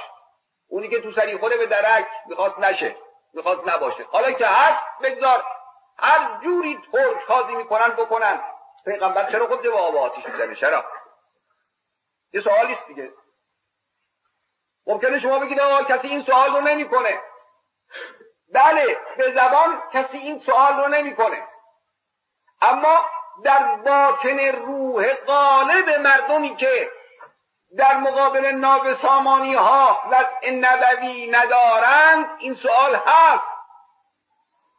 اونی که تو سری خوره به درک می‌خواست نشه می‌خواست نباشه. حالا که هست بگذار. هر جوری ترک کازی می‌کنن بکنن. پیغمبر چرا خود جواب آتیش می‌زنه؟ چرا؟ یه سوالیست دیگه. ممکنه شما بگید آقا کسی این سوال رو نمی‌کنه. بله به زبان کسی این سوال رو نمی‌کنه. اما در باطن روح غالب مردمی که در مقابل نابسامانی ها وضع نبوی ندارند این سوال هست.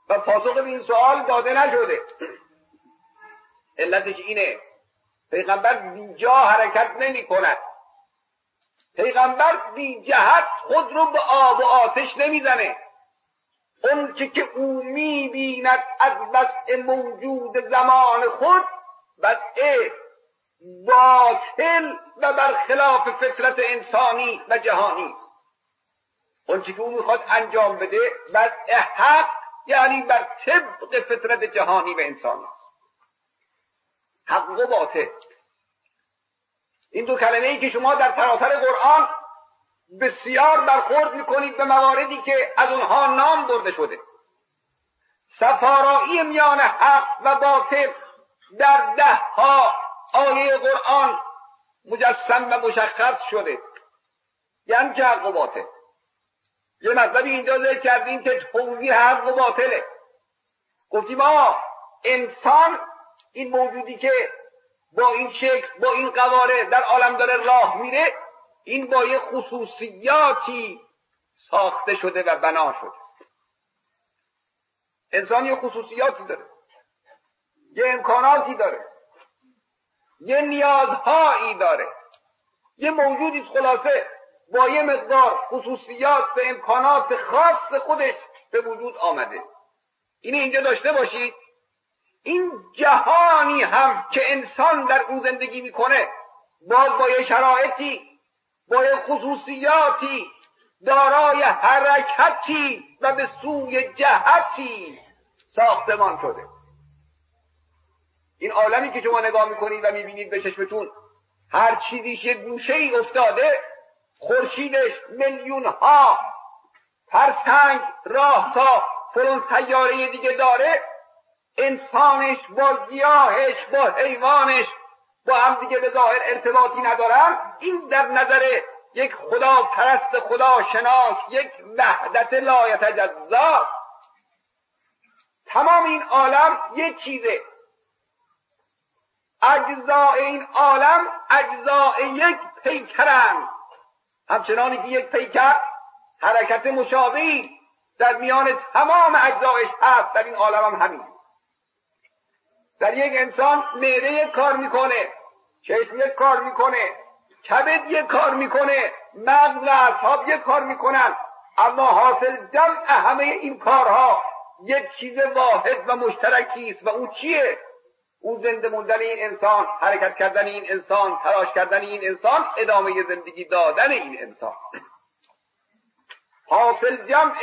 و پاسخ به این سوال داده نشده. علتش اینه پیغمبر بیجا حرکت نمی کند پیغمبر بی جهت خود رو به آب و آتش نمی‌زنه. اون که او می‌بیند از وضع موجود زمان خود وضع باطل و برخلاف فطرت انسانی و جهانی. اون که او می‌خواد انجام بده وضع حق یعنی بر طبق فطرت جهانی و انسانی. حق و باطل. این دو کلمه ای که شما در سراسر قرآن بسیار برخورد می‌کنید به مواردی که از اونها نام برده شده. سفارایی میان حق و باطل در ده ها آیه قرآن مجسم و مشخص شده. یعنی که حق و باطل؟ یه مطلبی اینجا ذکر کردیم که توضیح حق و باطله. گفتیم آقا انسان این موجودی که با این شکل با این قواره در عالم داره راه میره این با یه خصوصیاتی ساخته شده و بنا شده. انسان یه خصوصیاتی داره. یه امکاناتی داره. یه نیازهایی داره. یه موجودی خلاصه. با یه مقدار خصوصیات و امکانات خاص خودش به وجود آمده. این اینجا داشته باشید. این جهانی هم که انسان در اون زندگی می‌کنه باز با یه شرایطی با خصوصیاتی دارای حرکتی و به سوی جهتی ساختمان شده. این عالمی که شما نگاه می‌کنید و می‌بینید به چشمتون هر چیزیش یه گوشه ای افتاده خورشیدش میلیون ها فرسنگ راه تا فلان سیاره دیگه داره انسانش با گیاهش با حیوانش با هم دیگه به ظاهر ارتباطی ندارن. این در نظر یک خدا پرست خدا شناس یک وحدت لایتجزاست تمام این عالم یک چیزه. اجزاء این عالم اجزاء یک پیکرند همچنانی که یک پیکر حرکت مشابهی در میان تمام اجزایش هست. در این عالم هم همین. در یک انسان معده یک کار می‌کنه چشم یک کار می‌کنه کبد یک کار می‌کنه مغز و اصحاب یک کار می‌کنن. اما حاصل جمع همه این کارها یک چیز واحد و مشترکی است. و اون چیه؟ اون زنده موندن این انسان حرکت کردن این انسان تلاش کردن این انسان ادامه زندگی دادن این انسان. حاصل جمع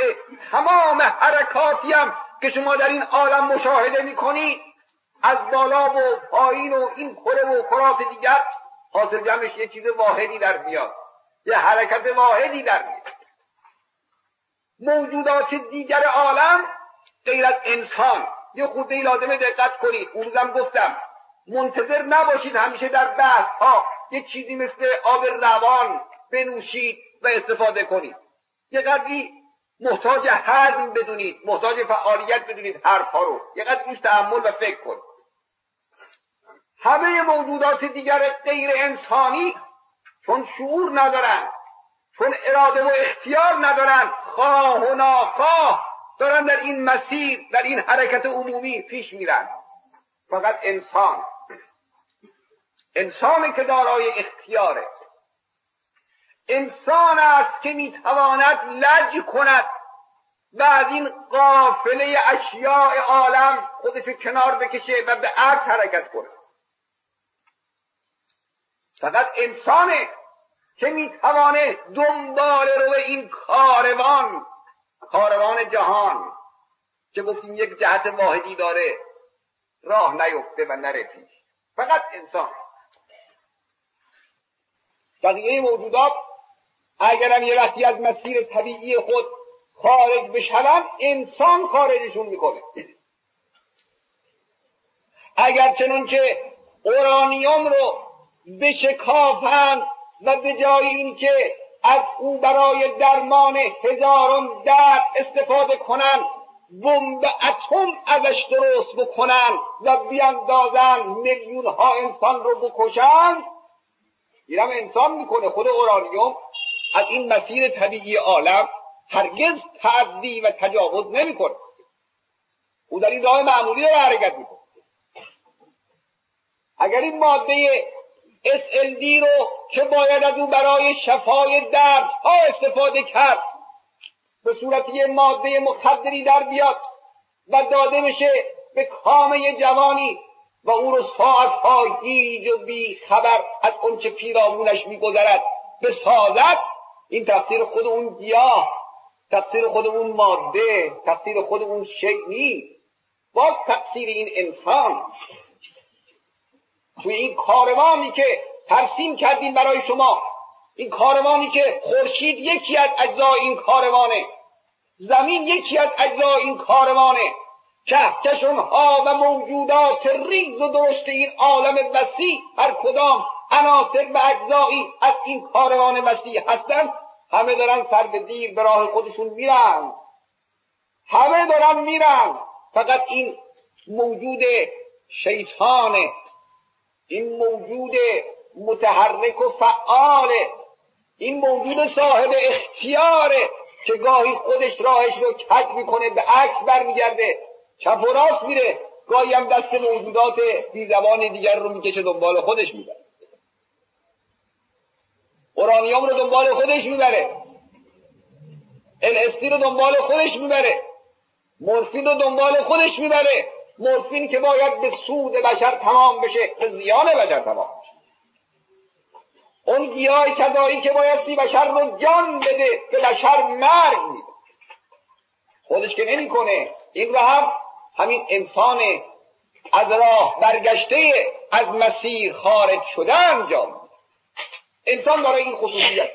تمام حرکاتی هم که شما در این عالم مشاهده می‌کنید از بالا و پایین و این کره و کرات دیگر حاصل جمعش یه چیز واحدی در میاد. یه حرکت واحدی در میاد. موجودات دیگر عالم غیر از انسان. یه خورده لازمه دقت کنید. اون روزم گفتم منتظر نباشید همیشه در بحث ها یه چیزی مثل آب روان بنوشید و استفاده کنید. یه قدری محتاج حزم بدونید محتاج فعالیت بدونید ها رو. یه قدر روش تحمل و فکر کنید. همه موجودات دیگر غیر انسانی چون شعور ندارن چون اراده و اختیار ندارن خواه و ناخواه دارن در این مسیر در این حرکت عمومی پیش میرن فقط انسان انسانی که دارای اختیاره. انسان است که می‌تواند لج کند و از این قافله اشیاء عالم خودش کنار بکشه و به عکس حرکت کنه فقط انسانه که می‌توانه دنبال رو این کاروان کاروان جهان که گفتیم یک جهت واحدی داره راه نیفته و نره پیش. فقط انسان. بقیه موجودات اگرم یه وقتی از مسیر طبیعی خود خارج بشوند انسان خارجشون می‌کنه. اگر چنانچه اورانیوم رو بشکافند و به جای اینکه از او برای درمان هزاران درد استفاده کنند بمب اتم ازش درست بکنن و بیاندازن میلیون ها انسان رو بکشند اینم انسان می‌کنه خود اورانیوم. از این مسیر طبیعی عالم هرگز تعدی و تجاوز نمی‌کنه. او در این راه معمولی داره حرکت می‌کنه. اگر این ماده SLD رو که باید از او برای شفای ها استفاده کرد. به صورت یه ماده مخدری در بیاد و داده بشه به کامه جوانی و او رو ساعتها گیج و بی خبر از اونچه پیرامونش میگذرد بسازد. این تقصیر خود اون گیاه تقصیر خود اون ماده تقصیر خود اون نیست باز تقصیر این انسان توی این کاروانی که ترسیم کردیم برای شما. این کاروانی که خورشید یکی از اجزای این کاروانه. زمین یکی از اجزای این کاروانه. کهکشان ها و موجودات ریز و درشت این عالم وسیع هر کدام عناصر و اجزایی از این کاروان وسیع هستند همه دارن سر به دیر به راه خودشون میرن. همه دارن میرن. فقط این موجود شیطانه این موجود متحرک و فعاله این موجود صاحب اختیاره که گاهی خودش راهش رو کج می‌کنه به عکس برمیگرده چپ و راست میره گاهی هم دست موجودات بی زبان دیگر رو می‌کشه دنبال خودش می‌بره. اورانیوم رو دنبال خودش می‌بره. الاستی رو دنبال خودش می‌بره. مورفین رو دنبال خودش می‌بره. مورفین که باید به سود بشر تمام بشه به زیان بشر تمام بشه. اون گیاه کذایی که بایستی بشر رو جان بده به بشر مرگ میده. خودش که نمی‌کنه. این رو هم همین انسان از راه برگشته از مسیر خارج شده انجام انسان دارای این خصوصیت.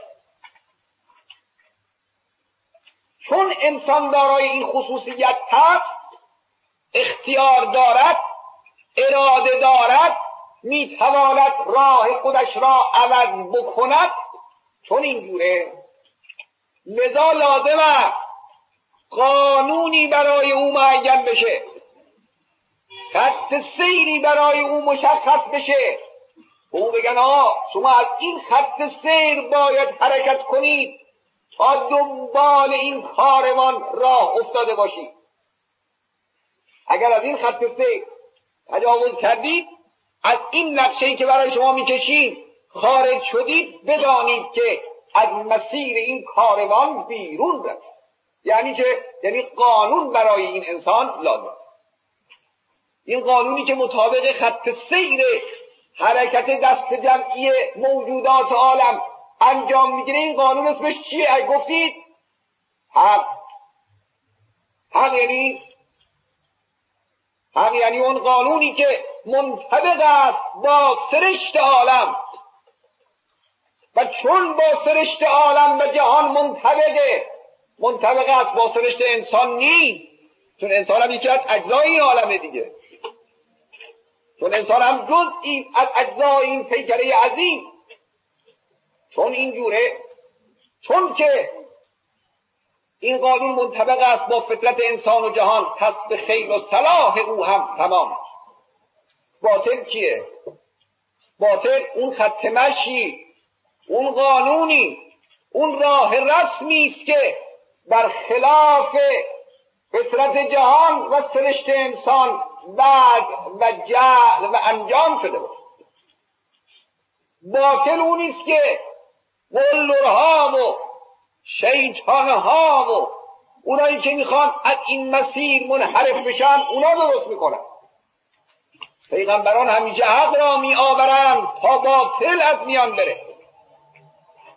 چون انسان دارای این خصوصیت هست اختیار دارد اراده دارد می‌تواند راه خودش را عوض بکند. چون اینجوره لذا لازم است قانونی برای او معین بشه. خط سیری برای او مشخص بشه. او بگن آه شما از این خط سیر باید حرکت کنید تا دنبال این کاروان راه افتاده باشید. اگر از این خط سیر تجاوز کردید از این نقشه که برای شما می‌کشید خارج شدید بدانید که از مسیر این کاروان بیرون رفت. یعنی که یعنی قانون برای این انسان لازم این قانونی که مطابق خط سیر حرکت دست جمعی موجودات عالم انجام می‌گیره این قانون اسمش چیه؟ گفتید حق. حق یعنی حق یعنی اون قانونی که منطبق است با سرشت عالم. و چون با سرشت عالم و جهان منطبقه منطبق است با سرشت انسان نیست. چون انسان هم یکی از اجزای این عالمه دیگه. چون انسان هم جزئی از اجزای این پیکره عظیم. چون اینجوره چون که این قانون منطبق است با فطرت انسان و جهان. پس به خیر و صلاح او هم تمام. باطل کیه؟ باطل اون خط مشی اون قانونی اون راه رسمی است که بر خلاف فطرت جهان و سرشت انسان بعد و جعل و انجام شده بود باطل اونیست که قلرها و شیطانها و اونایی که می‌خوان از این مسیر منحرف بشن اونا درست می‌کنن. پیغمبران همیشه حق را می آورند تا باطل از میان بره.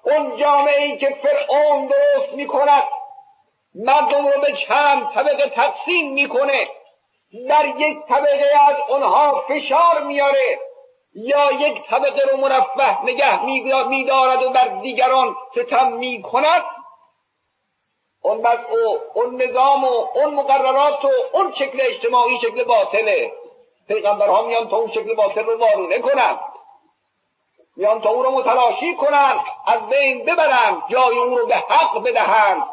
اون جامعه ای که فرعون درست می‌کند مردم رو به چند طبقه تقسیم می‌کنه. در یک طبقه از اونها فشار میاره یا یک طبقه رو مرفه نگه میدارد و بر دیگران ستم می‌کند. اون او اون نظام و اون مقررات و اون شکل اجتماعی شکل باطله. پیغمبرها میان تا اون شکل باطل رو وارونه کنند میان تا او رو متلاشی کنند از بین ببرند جای او رو به حق بدهند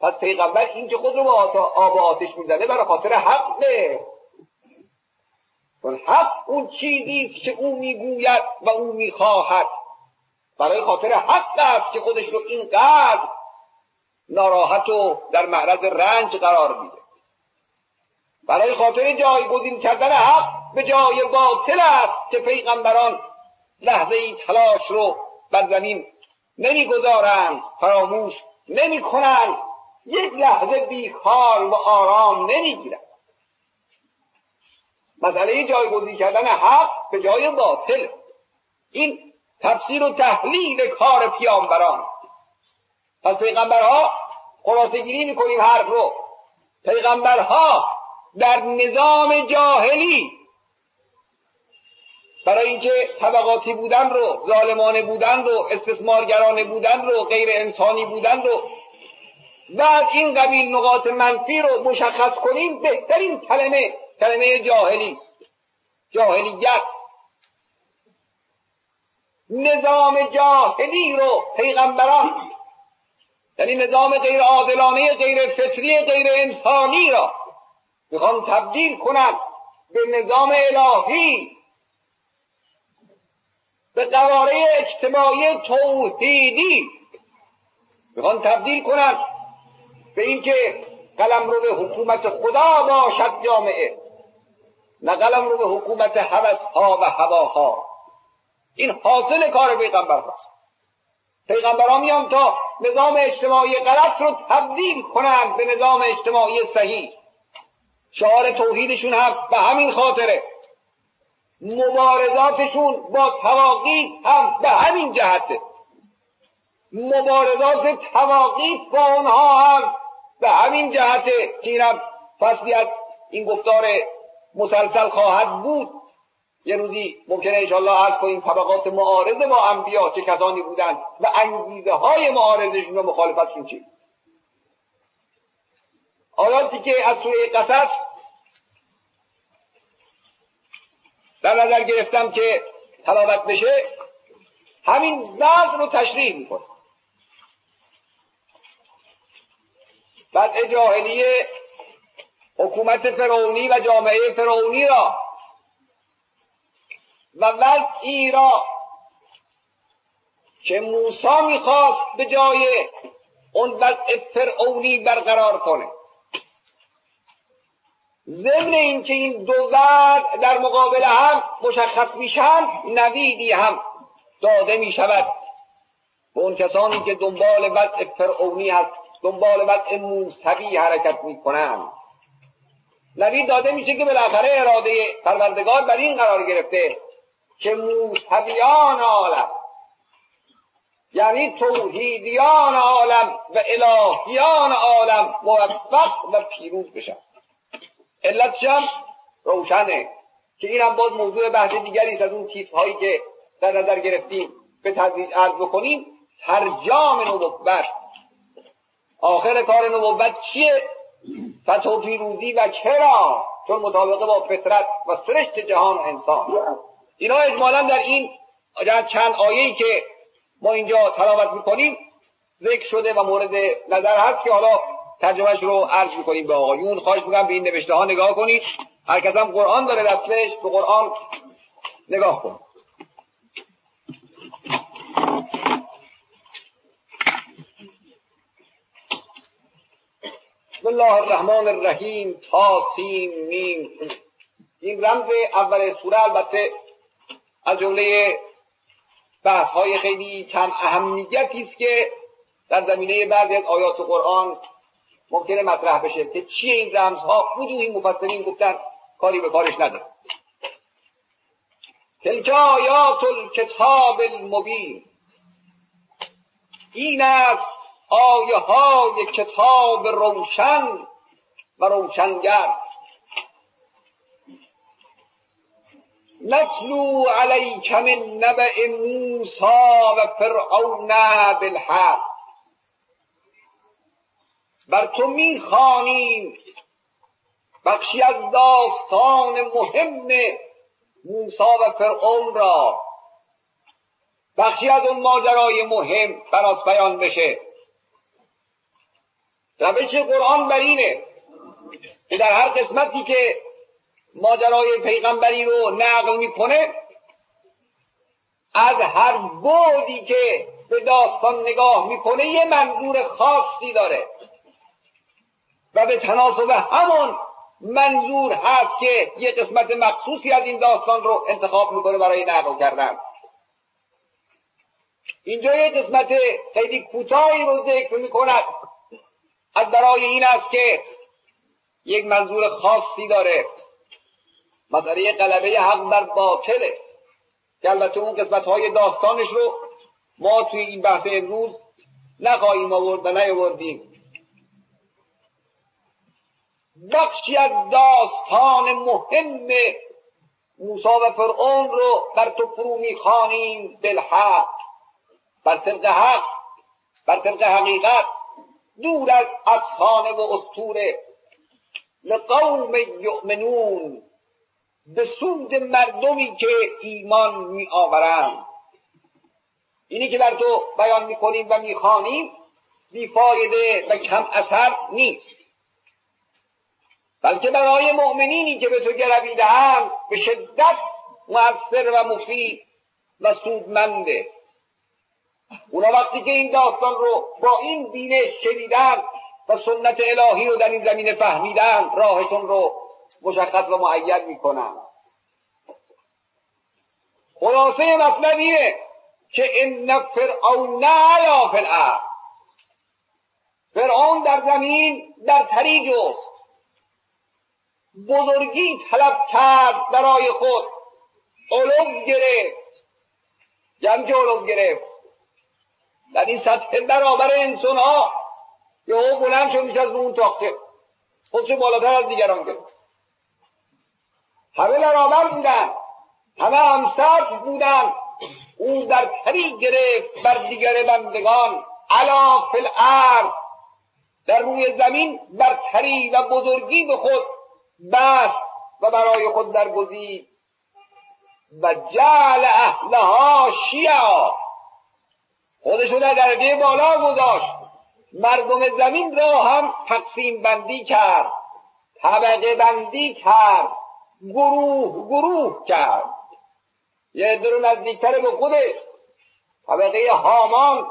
پس پیغمبر این که خود رو با آب و آتش می‌زنه برای خاطر حق نه. چون حق اون چیزی که او می‌گوید و او می‌خواهد. برای خاطر حق است که خودش رو اینقدر ناراحت و در معرض رنج قرار میده. برای خاطر جایگزین کردن حق به جای باطل است که پیغمبران لحظه ای تلاش رو بر زمین نمی‌گذارند فراموش نمی‌کنند. یک لحظه بیکار و آرام نمی‌گیرند. مسئله جایگزین کردن حق به جای باطل. این تفسیر و تحلیل کار پیامبران پس پیغمبرها خلاصه گیری می‌کنیم حرف رو. پیغمبرها در نظام جاهلی برای اینکه طبقاتی بودن رو ظالمانه بودن رو استثمارگرانه بودن رو غیر انسانی بودن رو و از این قبیل نقاط منفی رو مشخص کنیم بهترین کلمه کلمه جاهلی جاهلیت. نظام جاهلی رو پیغمبران یعنی نظام غیر عادلانه غیر فطری غیر انسانی را می‌خوان تبدیل کنند به نظام الهی. به قواره اجتماعی توحیدی می‌خوان تبدیل کنند به اینکه قلم رو به حکومت خدا باشد جامعه نه قلم رو به حکومت حوث ها و هواها. این حاصل کار پیغمبر هست. پیغمبران میان تا نظام اجتماعی غلط رو تبدیل کنند به نظام اجتماعی صحیح. شعار توحیدشون هم به همین خاطره. مبارزاتشون با تواقیت هم به همین جهته. مبارزات تواقیت با اونها هم به همین جهته که اینم فصلی از این گفتار مسلسل خواهد بود. یه روزی ممکنه انشاءالله عرض کنیم طبقات معارض با انبیا چه کسانی بودند و انگیزه های معارضشون و مخالفتشون چی؟ آیاتی که از سوی قصص در نظر گرفتم که تلاوت بشه همین وضع رو تشریح می‌کنه. وضع جاهلیه حکومت فرعونی و جامعه فرعونی را و وضعی را که موسی می‌خواست به جای اون وضع فرعونی برقرار کنه. ضمن اینکه این دو وضع در مقابل هم مشخص میشن نویدی هم داده می‌شود. به اون کسانی که دنبال وضع فرعونی هست دنبال وضع موسوی حرکت می‌کنند نوید داده میشه که بالاخره اراده پروردگار بر این قرار گرفته. که موسویان عالم یعنی توحیدیان عالم و الهیان عالم موفق و پیروز بشن. علتش هم روشنه که این هم باز موضوع بحث دیگری از اون هایی که در نظر گرفتیم. به تدریج عرض بکنیم ترجام نبوت. آخر کار نبوت چیه؟ فتح و پیروزی و چرا؟ چون مطابقه با فطرت و سرشت جهان و انسان. اینا اجمالا در این چند آیه‌ای که ما اینجا تلاوت می‌کنیم ذکر شده و مورد نظر هست که حالا ترجمهش رو عرض می‌کنیم به آقایون. خواهش می‌کنم به این نوشته ها نگاه کنید. هر کس هم قرآن داره دستش به قرآن نگاه کن. بسم الله الرحمن الرحیم تا سین میم. این رمز اول سوره البته از جمله بحث های خیلی کم اهمیتی است که در زمینه بعضی از آیات قرآن ممکنه مطرح بشه که چیه این رمزها. وجوهی مفسرین گفتن کاری به کارش نداره تلک آیات الکتاب المبین. این است آیه های کتاب روشن و روشنگر. نتلو علیک من نبع موسا و فرعون بالحق. بر تو می‌خوانیم بخشی از داستان مهم موسا و فرعون را. بخشی از اون ماجرای مهم برات بیان بشه. روش قرآن بر اینه که در هر قسمتی که ماجرای پیغمبری رو نقل می‌کنه از هر بودی که به داستان نگاه می‌کنه یه منظور خاصی داره. و به تناسب همون منظور هست که یه قسمت مخصوصی از این داستان رو انتخاب می‌کنه برای نقل کردن. اینجا یه قسمت خیلی کوتاهی رو ذکر می‌کند. از برای این است که یک منظور خاصی داره. مسئله قلبه حق بر باطله. که البته اون قسمت های داستانش رو ما توی این بحث امروز نخواهیم آورد و نیاوردیم. بخشی از داستان مهم موسی و فرعون رو بر تو فرو می‌خوانیم بالحق. بر طبق حق بر طبق حقیقت دور از افسانه و اسطوره. لقوم یؤمنون. به سود مردمی که ایمان می آورند اینی که بر تو بیان می‌کنیم و می‌خوانیم بیفایده و کم اثر نیست. بلکه برای مؤمنینی که به تو گرویدهاند به شدت مؤثر و مفید و سودمنده. اونا وقتی که این داستان رو با این بینش شنیدن و سنت الهی رو در این زمینه فهمیدن راهتون رو مشخص و معید می‌کنن. خلاصه مطلب اینه که ان فرعون علا فی الارض. فرعون در زمین در تری جست. بزرگی طلب کرد برای خود. علو گرفت. جمع علو گرفت. در این سطح برابر انسان ها یه او بلند شد میشه از اون تاخته. خودشو بالاتر از دیگران گرفت. همه برابر بودن. همه همسط بودن. او در تری گرفت بر دیگر بندگان. علا الارض. در روی زمین برتری و بزرگی به خود بست و برای خود درگزید. و جعل اهلها شیعا. خودشو در درجه بالا گذاشت. مردم زمین را هم تقسیم بندی کرد. طبقه بندی کرد. گروه گروه کرد. یه عده رو نزدیکتر به خودش. طبقه هامان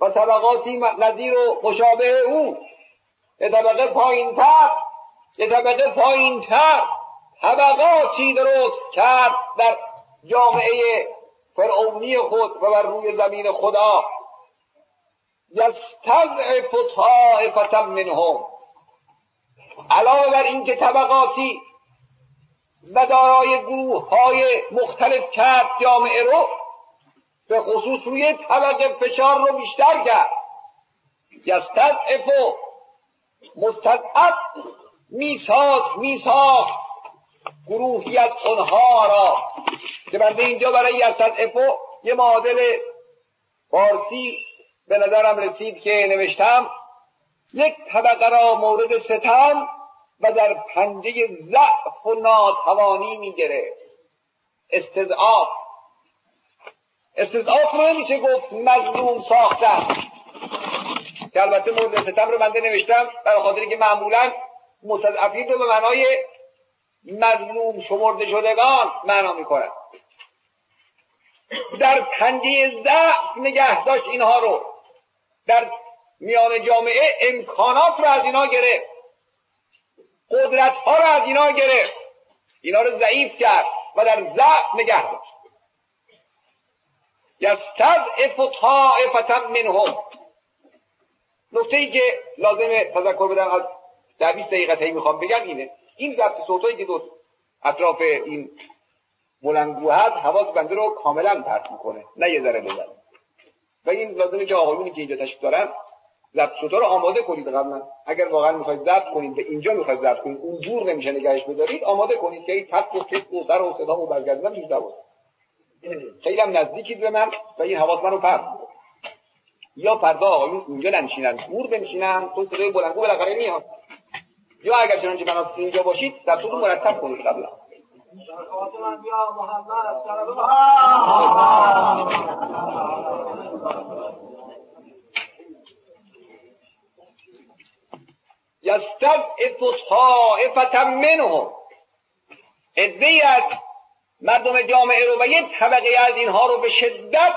و طبقاتی نظیر و مشابه او. یه طبقه پایینتر یه طبقه پایینتر. طبقاتی درست کرد در جامعه فرعونی خود و بر روی زمین خدا. یستضعف طائفة منهم. علاوه بر اینکه طبقاتی و دارای گروه های مختلف کرد جامعه رو به خصوص روی طبقه فشار رو بیشتر کرد. یستضعف و مستضعف میساخت میساخت گروهی از اونها را. که بنده اینجا برای یستضعف یه معادل فارسی به نظرم رسید که نوشتم. یک طبقه را مورد ستم و در پنجه ضعف و ناتوانی می‌گیره استضعاف. استضعاف رو نمیشه گفت مظلوم ساختن. که البته مورد ستم رو بنده نوشتم برای خاطری که معمولا مستضعفین رو به معنای مظلوم شمرده شدگان معنا می‌کنن. در پنجه ضعف نگه داشت اینها رو. در میان جامعه امکانات رو از اینا گرفت. قدرت ها رو از اینا گرفت. اینا رو ضعیف کرد و در ضعف نگه داشت. یستضعف طائفة منهم. نکته ای که لازمه تذکر بدم از در 20 دقیقه می‌خوام بگم اینه. این ضبط صوتایی که دو اطراف این بلندگو هست حواس بنده رو کاملا پرت می‌کنه. نه یه ذره بزنه. و این لازمه که آقایونی که اینجا تشریف دارن ضبط صوتا رو آماده کنید قبلا اگر واقعا می‌خواید ضبط کنید به اینجا می‌خواید ضبط کنید اون جور نمیشه نگهش بدارید آماده کنید که این تک و تک و سر و صدا و برگردن چیز نباشه. خیلی هم نزدیکید به من و این حواس من رو پرت یا فردا آقایون اینجا ننشینن. دور بنشینن. تو صدای بلندگو بالاخره میاد. یا اگر چنانچه بنا اینجا باشید در صورت مرتب کنید قبلا. یستضعف طائفة منهم. ادهی از مردم جامعه رو و یک طبقه از اینها رو به شدت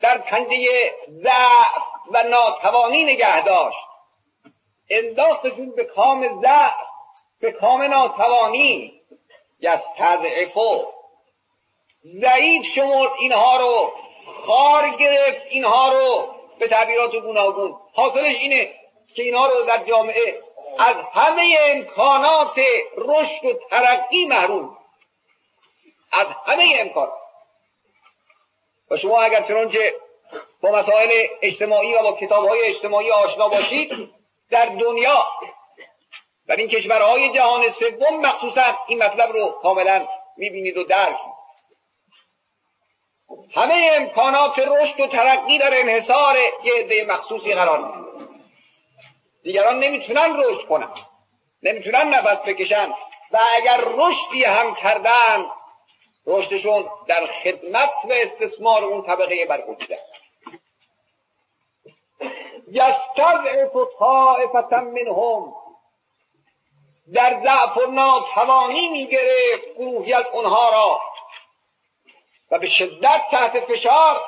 در پنجه ضعف و ناتوانی نگه داشت. انداختشون به کام ضعف به کام ناتوانی. یستضعفو. ضعیف شمرد اینها رو خار گرفت اینها رو. به تعبیرات گوناگون. حاصلش اینه که اینها رو در جامعه از همه امکانات رشد و ترقی محروم از همه امکانات و شما اگر چنانچه با مسائل اجتماعی و با کتاب های اجتماعی آشنا باشید در دنیا در این کشورهای جهان سوم مخصوصا این مطلب رو کاملا می‌بینید و درک همه امکانات رشد و ترقی در انحصار یه عده مخصوصی قرار می‌گیره. دیگران نمی‌تونن رشد کنن. نمی‌تونن نفس بکشن. و اگر رشدی هم کردن رشدشون در خدمت و استثمار اون طبقه برگزیده یستضعف طائفة منهم. در ضعف و ناتوانی می‌گرفت گروهی از اونها را. و به شدت تحت فشار.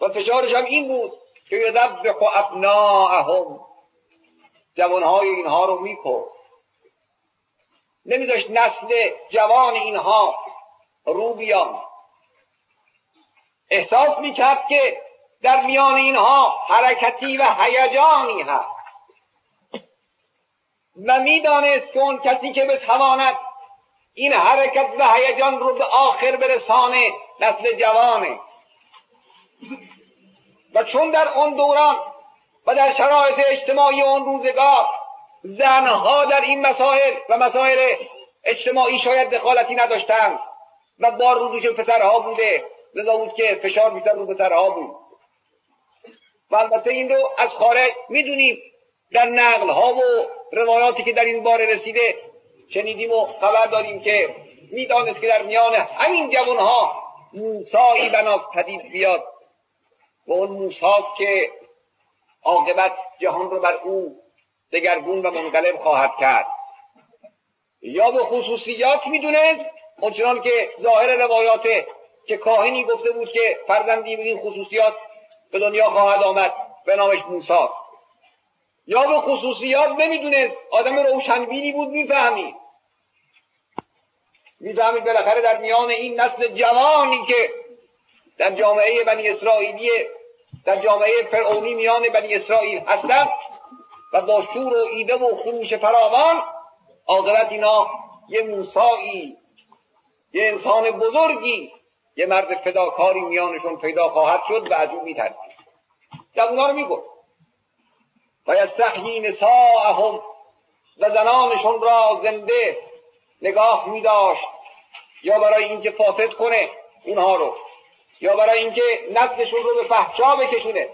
و فشارش هم این بود که یذبح ابناءهم. جوانهای اینها رو می‌کرد. نمیذاشت نسل جوان اینها رو بیان. احساس می‌کرد که در میان اینها حرکتی و هیجانی هست. و می‌دانست که اون کسی که بتواند این حرکت و هیجان رو به آخر برسانه نسل جوانه. و چون در اون دوران و در شرایط اجتماعی اون روزگار زنها در این مسائل و مسائل اجتماعی شاید دخالتی نداشتند و بار روزش پسرها بوده لذا بود که فشار بیشتر رو پسرها بود. و البته این رو از خارج می‌دونیم در نقل ها و روایاتی که در این باره رسیده شنیدیم و خبر داریم که می‌دانست که در میان همین جوان ها موسایی بنا پدید بیاد و اون موساست که عاقبت جهان رو بر او دگرگون و منقلب خواهد کرد. یا به خصوصیات می‌دونست اونچنان که ظاهر روایات که کاهنی گفته بود که فرزندی به این خصوصیات به دنیا خواهد آمد به نامش موسا یا به خصوصیات نمی‌دونست آدم روشنبینی بود می‌فهمید می‌فهمید بالاخره در میان این نسل جوانی که در جامعه بنی اسرائیلی در جامعه فرعونی میان بنی اسرائیل هستند و با شور و ایده و خروش فراوان عاقبت اینا یه موسایی یه انسان بزرگی یه مرد فداکاری میانشون پیدا خواهد شد و از او میترسید اونا رو می‌گفت و یستحیی نساءهم و زنانشون را زنده نگاه میداشت یا برای اینکه فاسد کنه اونها رو. یا برای اینکه نسلشون رو به فحشا بکشونه.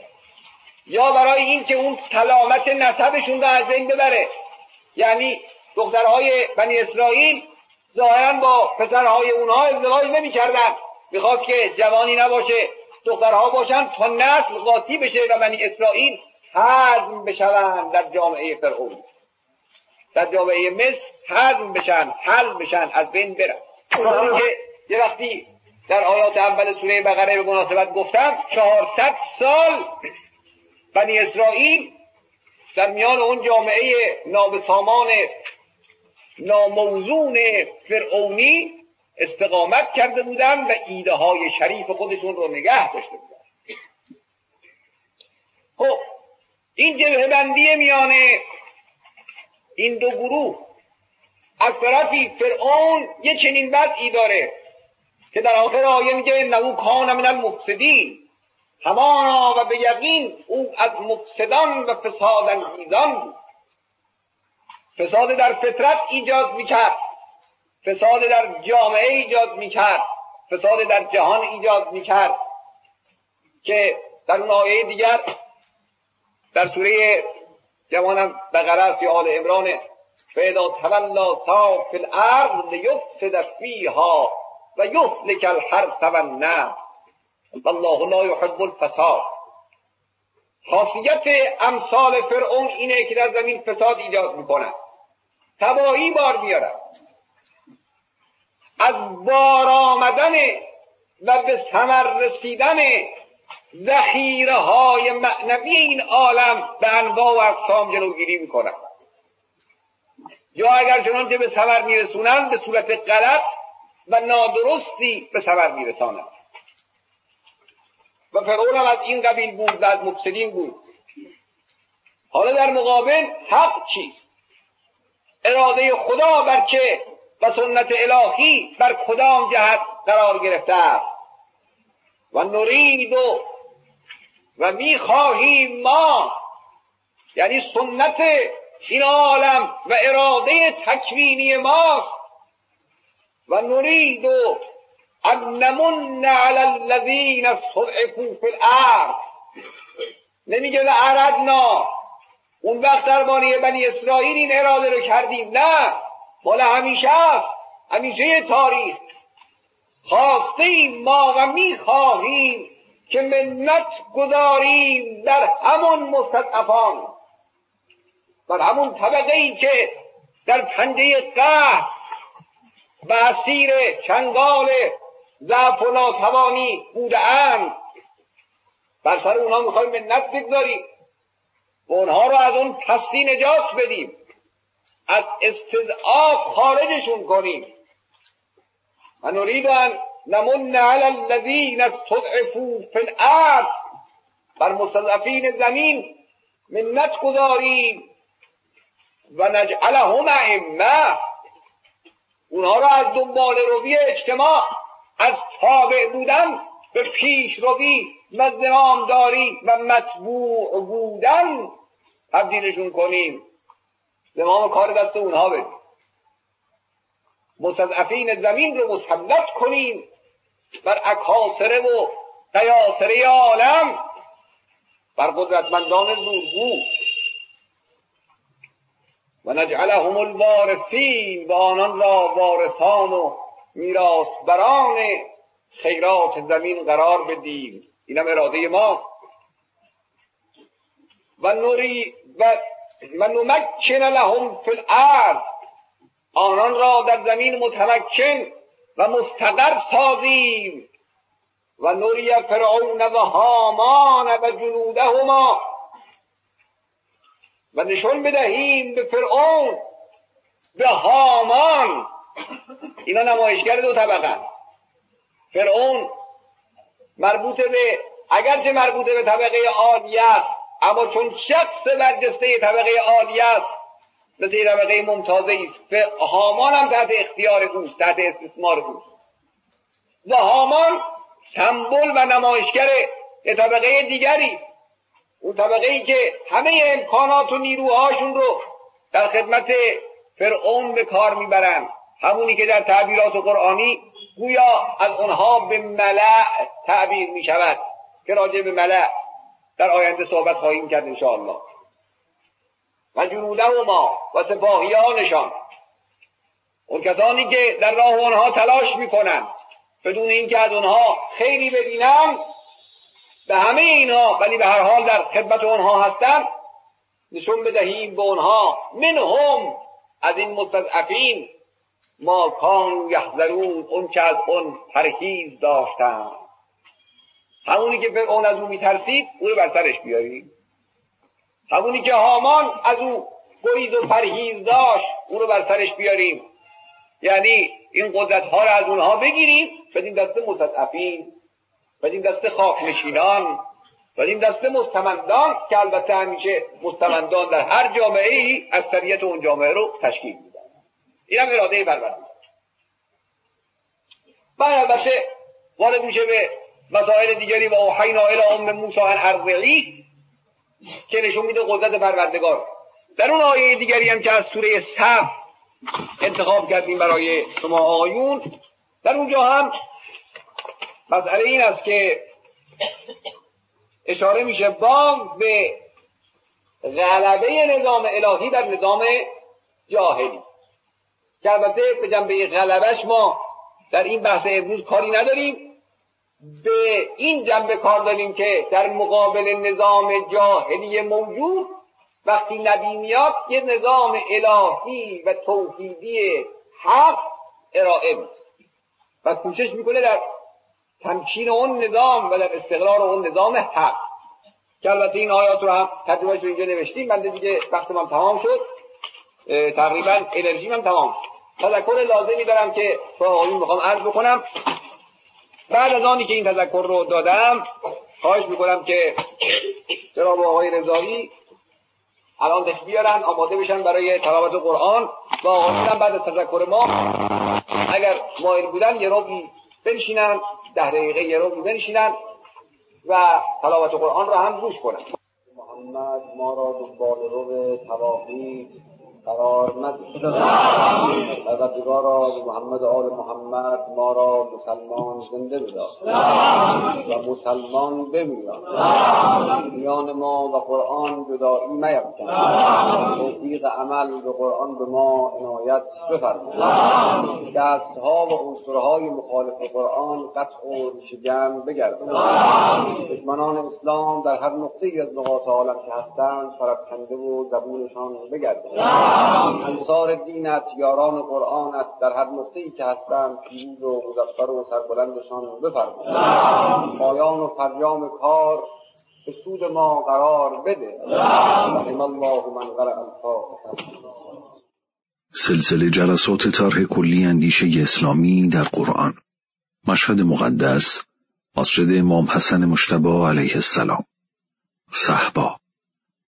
یا برای اینکه اون سلامت نسبشون رو از بین ببره. یعنی دخترهای بنی اسرائیل ظاهرا با پسرهای اونها ازدواج نمی‌کردن. می‌خواست که جوانی نباشه دخترها باشن تا نسل قاطی بشه و بنی اسرائیل حزم بشوند در جامعه فرعون. در جامعه مصر حزم بشن حل بشن از بین برن. که یه وقتی در آیات اول سوره بقره به مناسبت گفتم چهارصد سال بنی اسرائیل در میان اون جامعه نابسامان ناموزون فرعونی استقامت کرده بودن و ایده های شریف خودشون رو نگه داشته بودن. خب این جبه بندی میانه این دو گروه از طرفی فرعون یه چنین بدعی داره. که در آخر آیه میگه نو کان من المفسدین. همانا و به یقین او از مفسدان و فساد انگیزان بود. فساد در فطرت ایجاد می‌کرد. فساد در جامعه ایجاد می‌کرد. فساد در جهان ایجاد می‌کرد. که در اون آیه دیگر در سوره جوانم بقره است یا آل عمران فاذا تولا تا فی الارض لیفسد فیها و یهلک الحرث والنسل والله لا يحب الفساد. خاصیت امثال فرعون اینه که در زمین فساد ایجاد می‌کنند تباهی بار میارن از بار آمدن و به ثمر رسیدن ذخیره های معنوی این عالم به انواع و اقسام جلوگیری می‌کنن یا اگر چنانچه به ثمر میرسونن به صورت غلط و نادرستی به ثمر میرسانند و فرعون هم از این قبیل بود و از مفسدین بود. حالا در مقابل حق چیست؟ اراده خدا بر چه و سنت الهی بر کدام جهت قرار گرفته است؟ و نرید و و می‌خواهیم ما یعنی سنت این عالم و اراده تکوینی ماست و نرید ان نمن علی الذین استضعفوا فی الارض نمیگه و اردنا اون وقت درباره بنی اسرائیل این اراده رو کردیم. نه مال همیشه است. همیشه تاریخ. خواستیم ما و می‌خواهیم که منت گذاریم در همون مستضعفان. در همون طبقه ای که در پنجه قهر و اسیر چنگال ضعف و ناتوانی بوده اند بر سر اونها می‌خوایم منت بگذاریم و اونها رو از اون پستی نجات بدیم. از استضعاف خارجشون کنیم. و نرید ان نمن علی الذین استضعفوا فی الارض. بر مستضعفین زمین منت گذاریم. و نجعلهم ائمه. اونها را از دنبال روی اجتماع از تابع بودن به پیش روی و داری و مطبوع بودن تبدیلشون کنیم. زمام کار دست اونها بدیم مستضعفین زمین رو مسلط کنیم بر اکاسره و قیاسره عالم بر قدرتمندان زورگو. و نجعلهم الوارثین و آنان را وارثان و میراثبران خیرات زمین قرار بدیم. اینم اراده ما. و نوری و و نمکن لهم فی الارض. آنان را در زمین متمکن و مستقر سازیم. و نوری فرعون و هامان و جنودهما. و نشون بدهیم به فرعون به هامان. اینا نمایشگر دو طبقه. فرعون مربوط به اگرچه مربوطه به طبقه عالی است اما چون شخص برجسته طبقه عالی است مثل طبقه ممتازه است. هامان هم تحت اختیار اوست تحت استثمار اوست. و هامان سمبل و نمایشگر طبقه دیگری. اون طبقه ای که همه امکانات و نیروهاشون رو در خدمت فرعون به کار می‌برند همونی که در تعبیرات قرآنی گویا از اونها به ملع تعبیر می شود که راجع به ملع در آینده صحبت خواهیم کرد انشاءالله. و جنوده و ما و سپاهیانشان. اون کسانی که در راه آنها تلاش می‌کنند بدون اینکه از اونها خیلی ببینند به همه اینها ولی به هر حال در خدمت آنها هستند نشون بدهیم به آنها منهم از این مستضعفین ما کان یحذرون اون که از اون پرهیز داشتن همونی که اون از او میترسید او رو بر سرش بیاریم. همونی که هامان از او گریز و پرهیز داشت او رو بر سرش بیاریم. یعنی این قدرت ها رو از اونها بگیریم بدیم دست مستضعفین. بدیم دست خاک نشینان بدیم دست مستمندان که البته همیشه مستمندان در هر جامعه ای از سریت اون جامعه رو تشکیل میدن. این هم اراده پروردگار بعد البته وارد میشه به مسائل دیگری و اوحینا الی ام موسی ان ارضعی که نشون میده قدرت پروردگار. در اون آیه دیگری هم که از سوره صف انتخاب کردیم برای شما آقایون در اونجا هم مسئله این است که اشاره میشه باز به غلبه نظام الهی در نظام جاهلی. که البته به جنبه غلبش ما در این بحث امروز کاری نداریم. به این جنبه کار داریم که در مقابل نظام جاهلی موجود وقتی نبی میاد یه نظام الهی و توحیدی حق ارائه و کوشش می‌کنه در تمکین اون نظام و در استقرار اون نظام حق. که البته این آیات رو هم ترجمهش رو اینجا نوشتیم بنده دیگه وقت من تمام شد. تقریبا انرژی من تمام. شد تذکر لازمی دارم که با آقایون می‌خوام عرض بکنم. بعد از آنی که این تذکر رو دادم خواهش می‌کنم که جناب آقای رضایی الان دست بیارن آماده بشن برای تلاوت قرآن. و آقایون بعد از تذکر ما اگر مایل بودن یه روی بنشینن. ده دقیقه یه رو بنشینن و تلاوت قرآن را هم گوش کنن. محمد ما را دنبال رو تواقی قرار ندید پروردگارا محمد آل محمد ما را مسلمان زنده بدار و مسلمان بمیران. میان ما و قرآن جدایی میفتن توفیق عمل به قرآن به ما عنایت بفرما دستها و عنصرهای مخالف قرآن قطع و ریشهگن بگردن دشمنان اسلام در هر نقطه از نقاط عالم که هستند پراکنده و زبونشان بگردن انصار دینت یاران قرآنت در هر نقطه ای که هستند پیروز و مظفر و سربلندشان بفرما پایان و فرجام کار به سود ما قرار بده. رحم الله من قرأ سلسله جلسات طرح کلی اندیشه اسلامی در قرآن. مشهد مقدس مسجد امام حسن مشتبه علیه السلام. صحبا.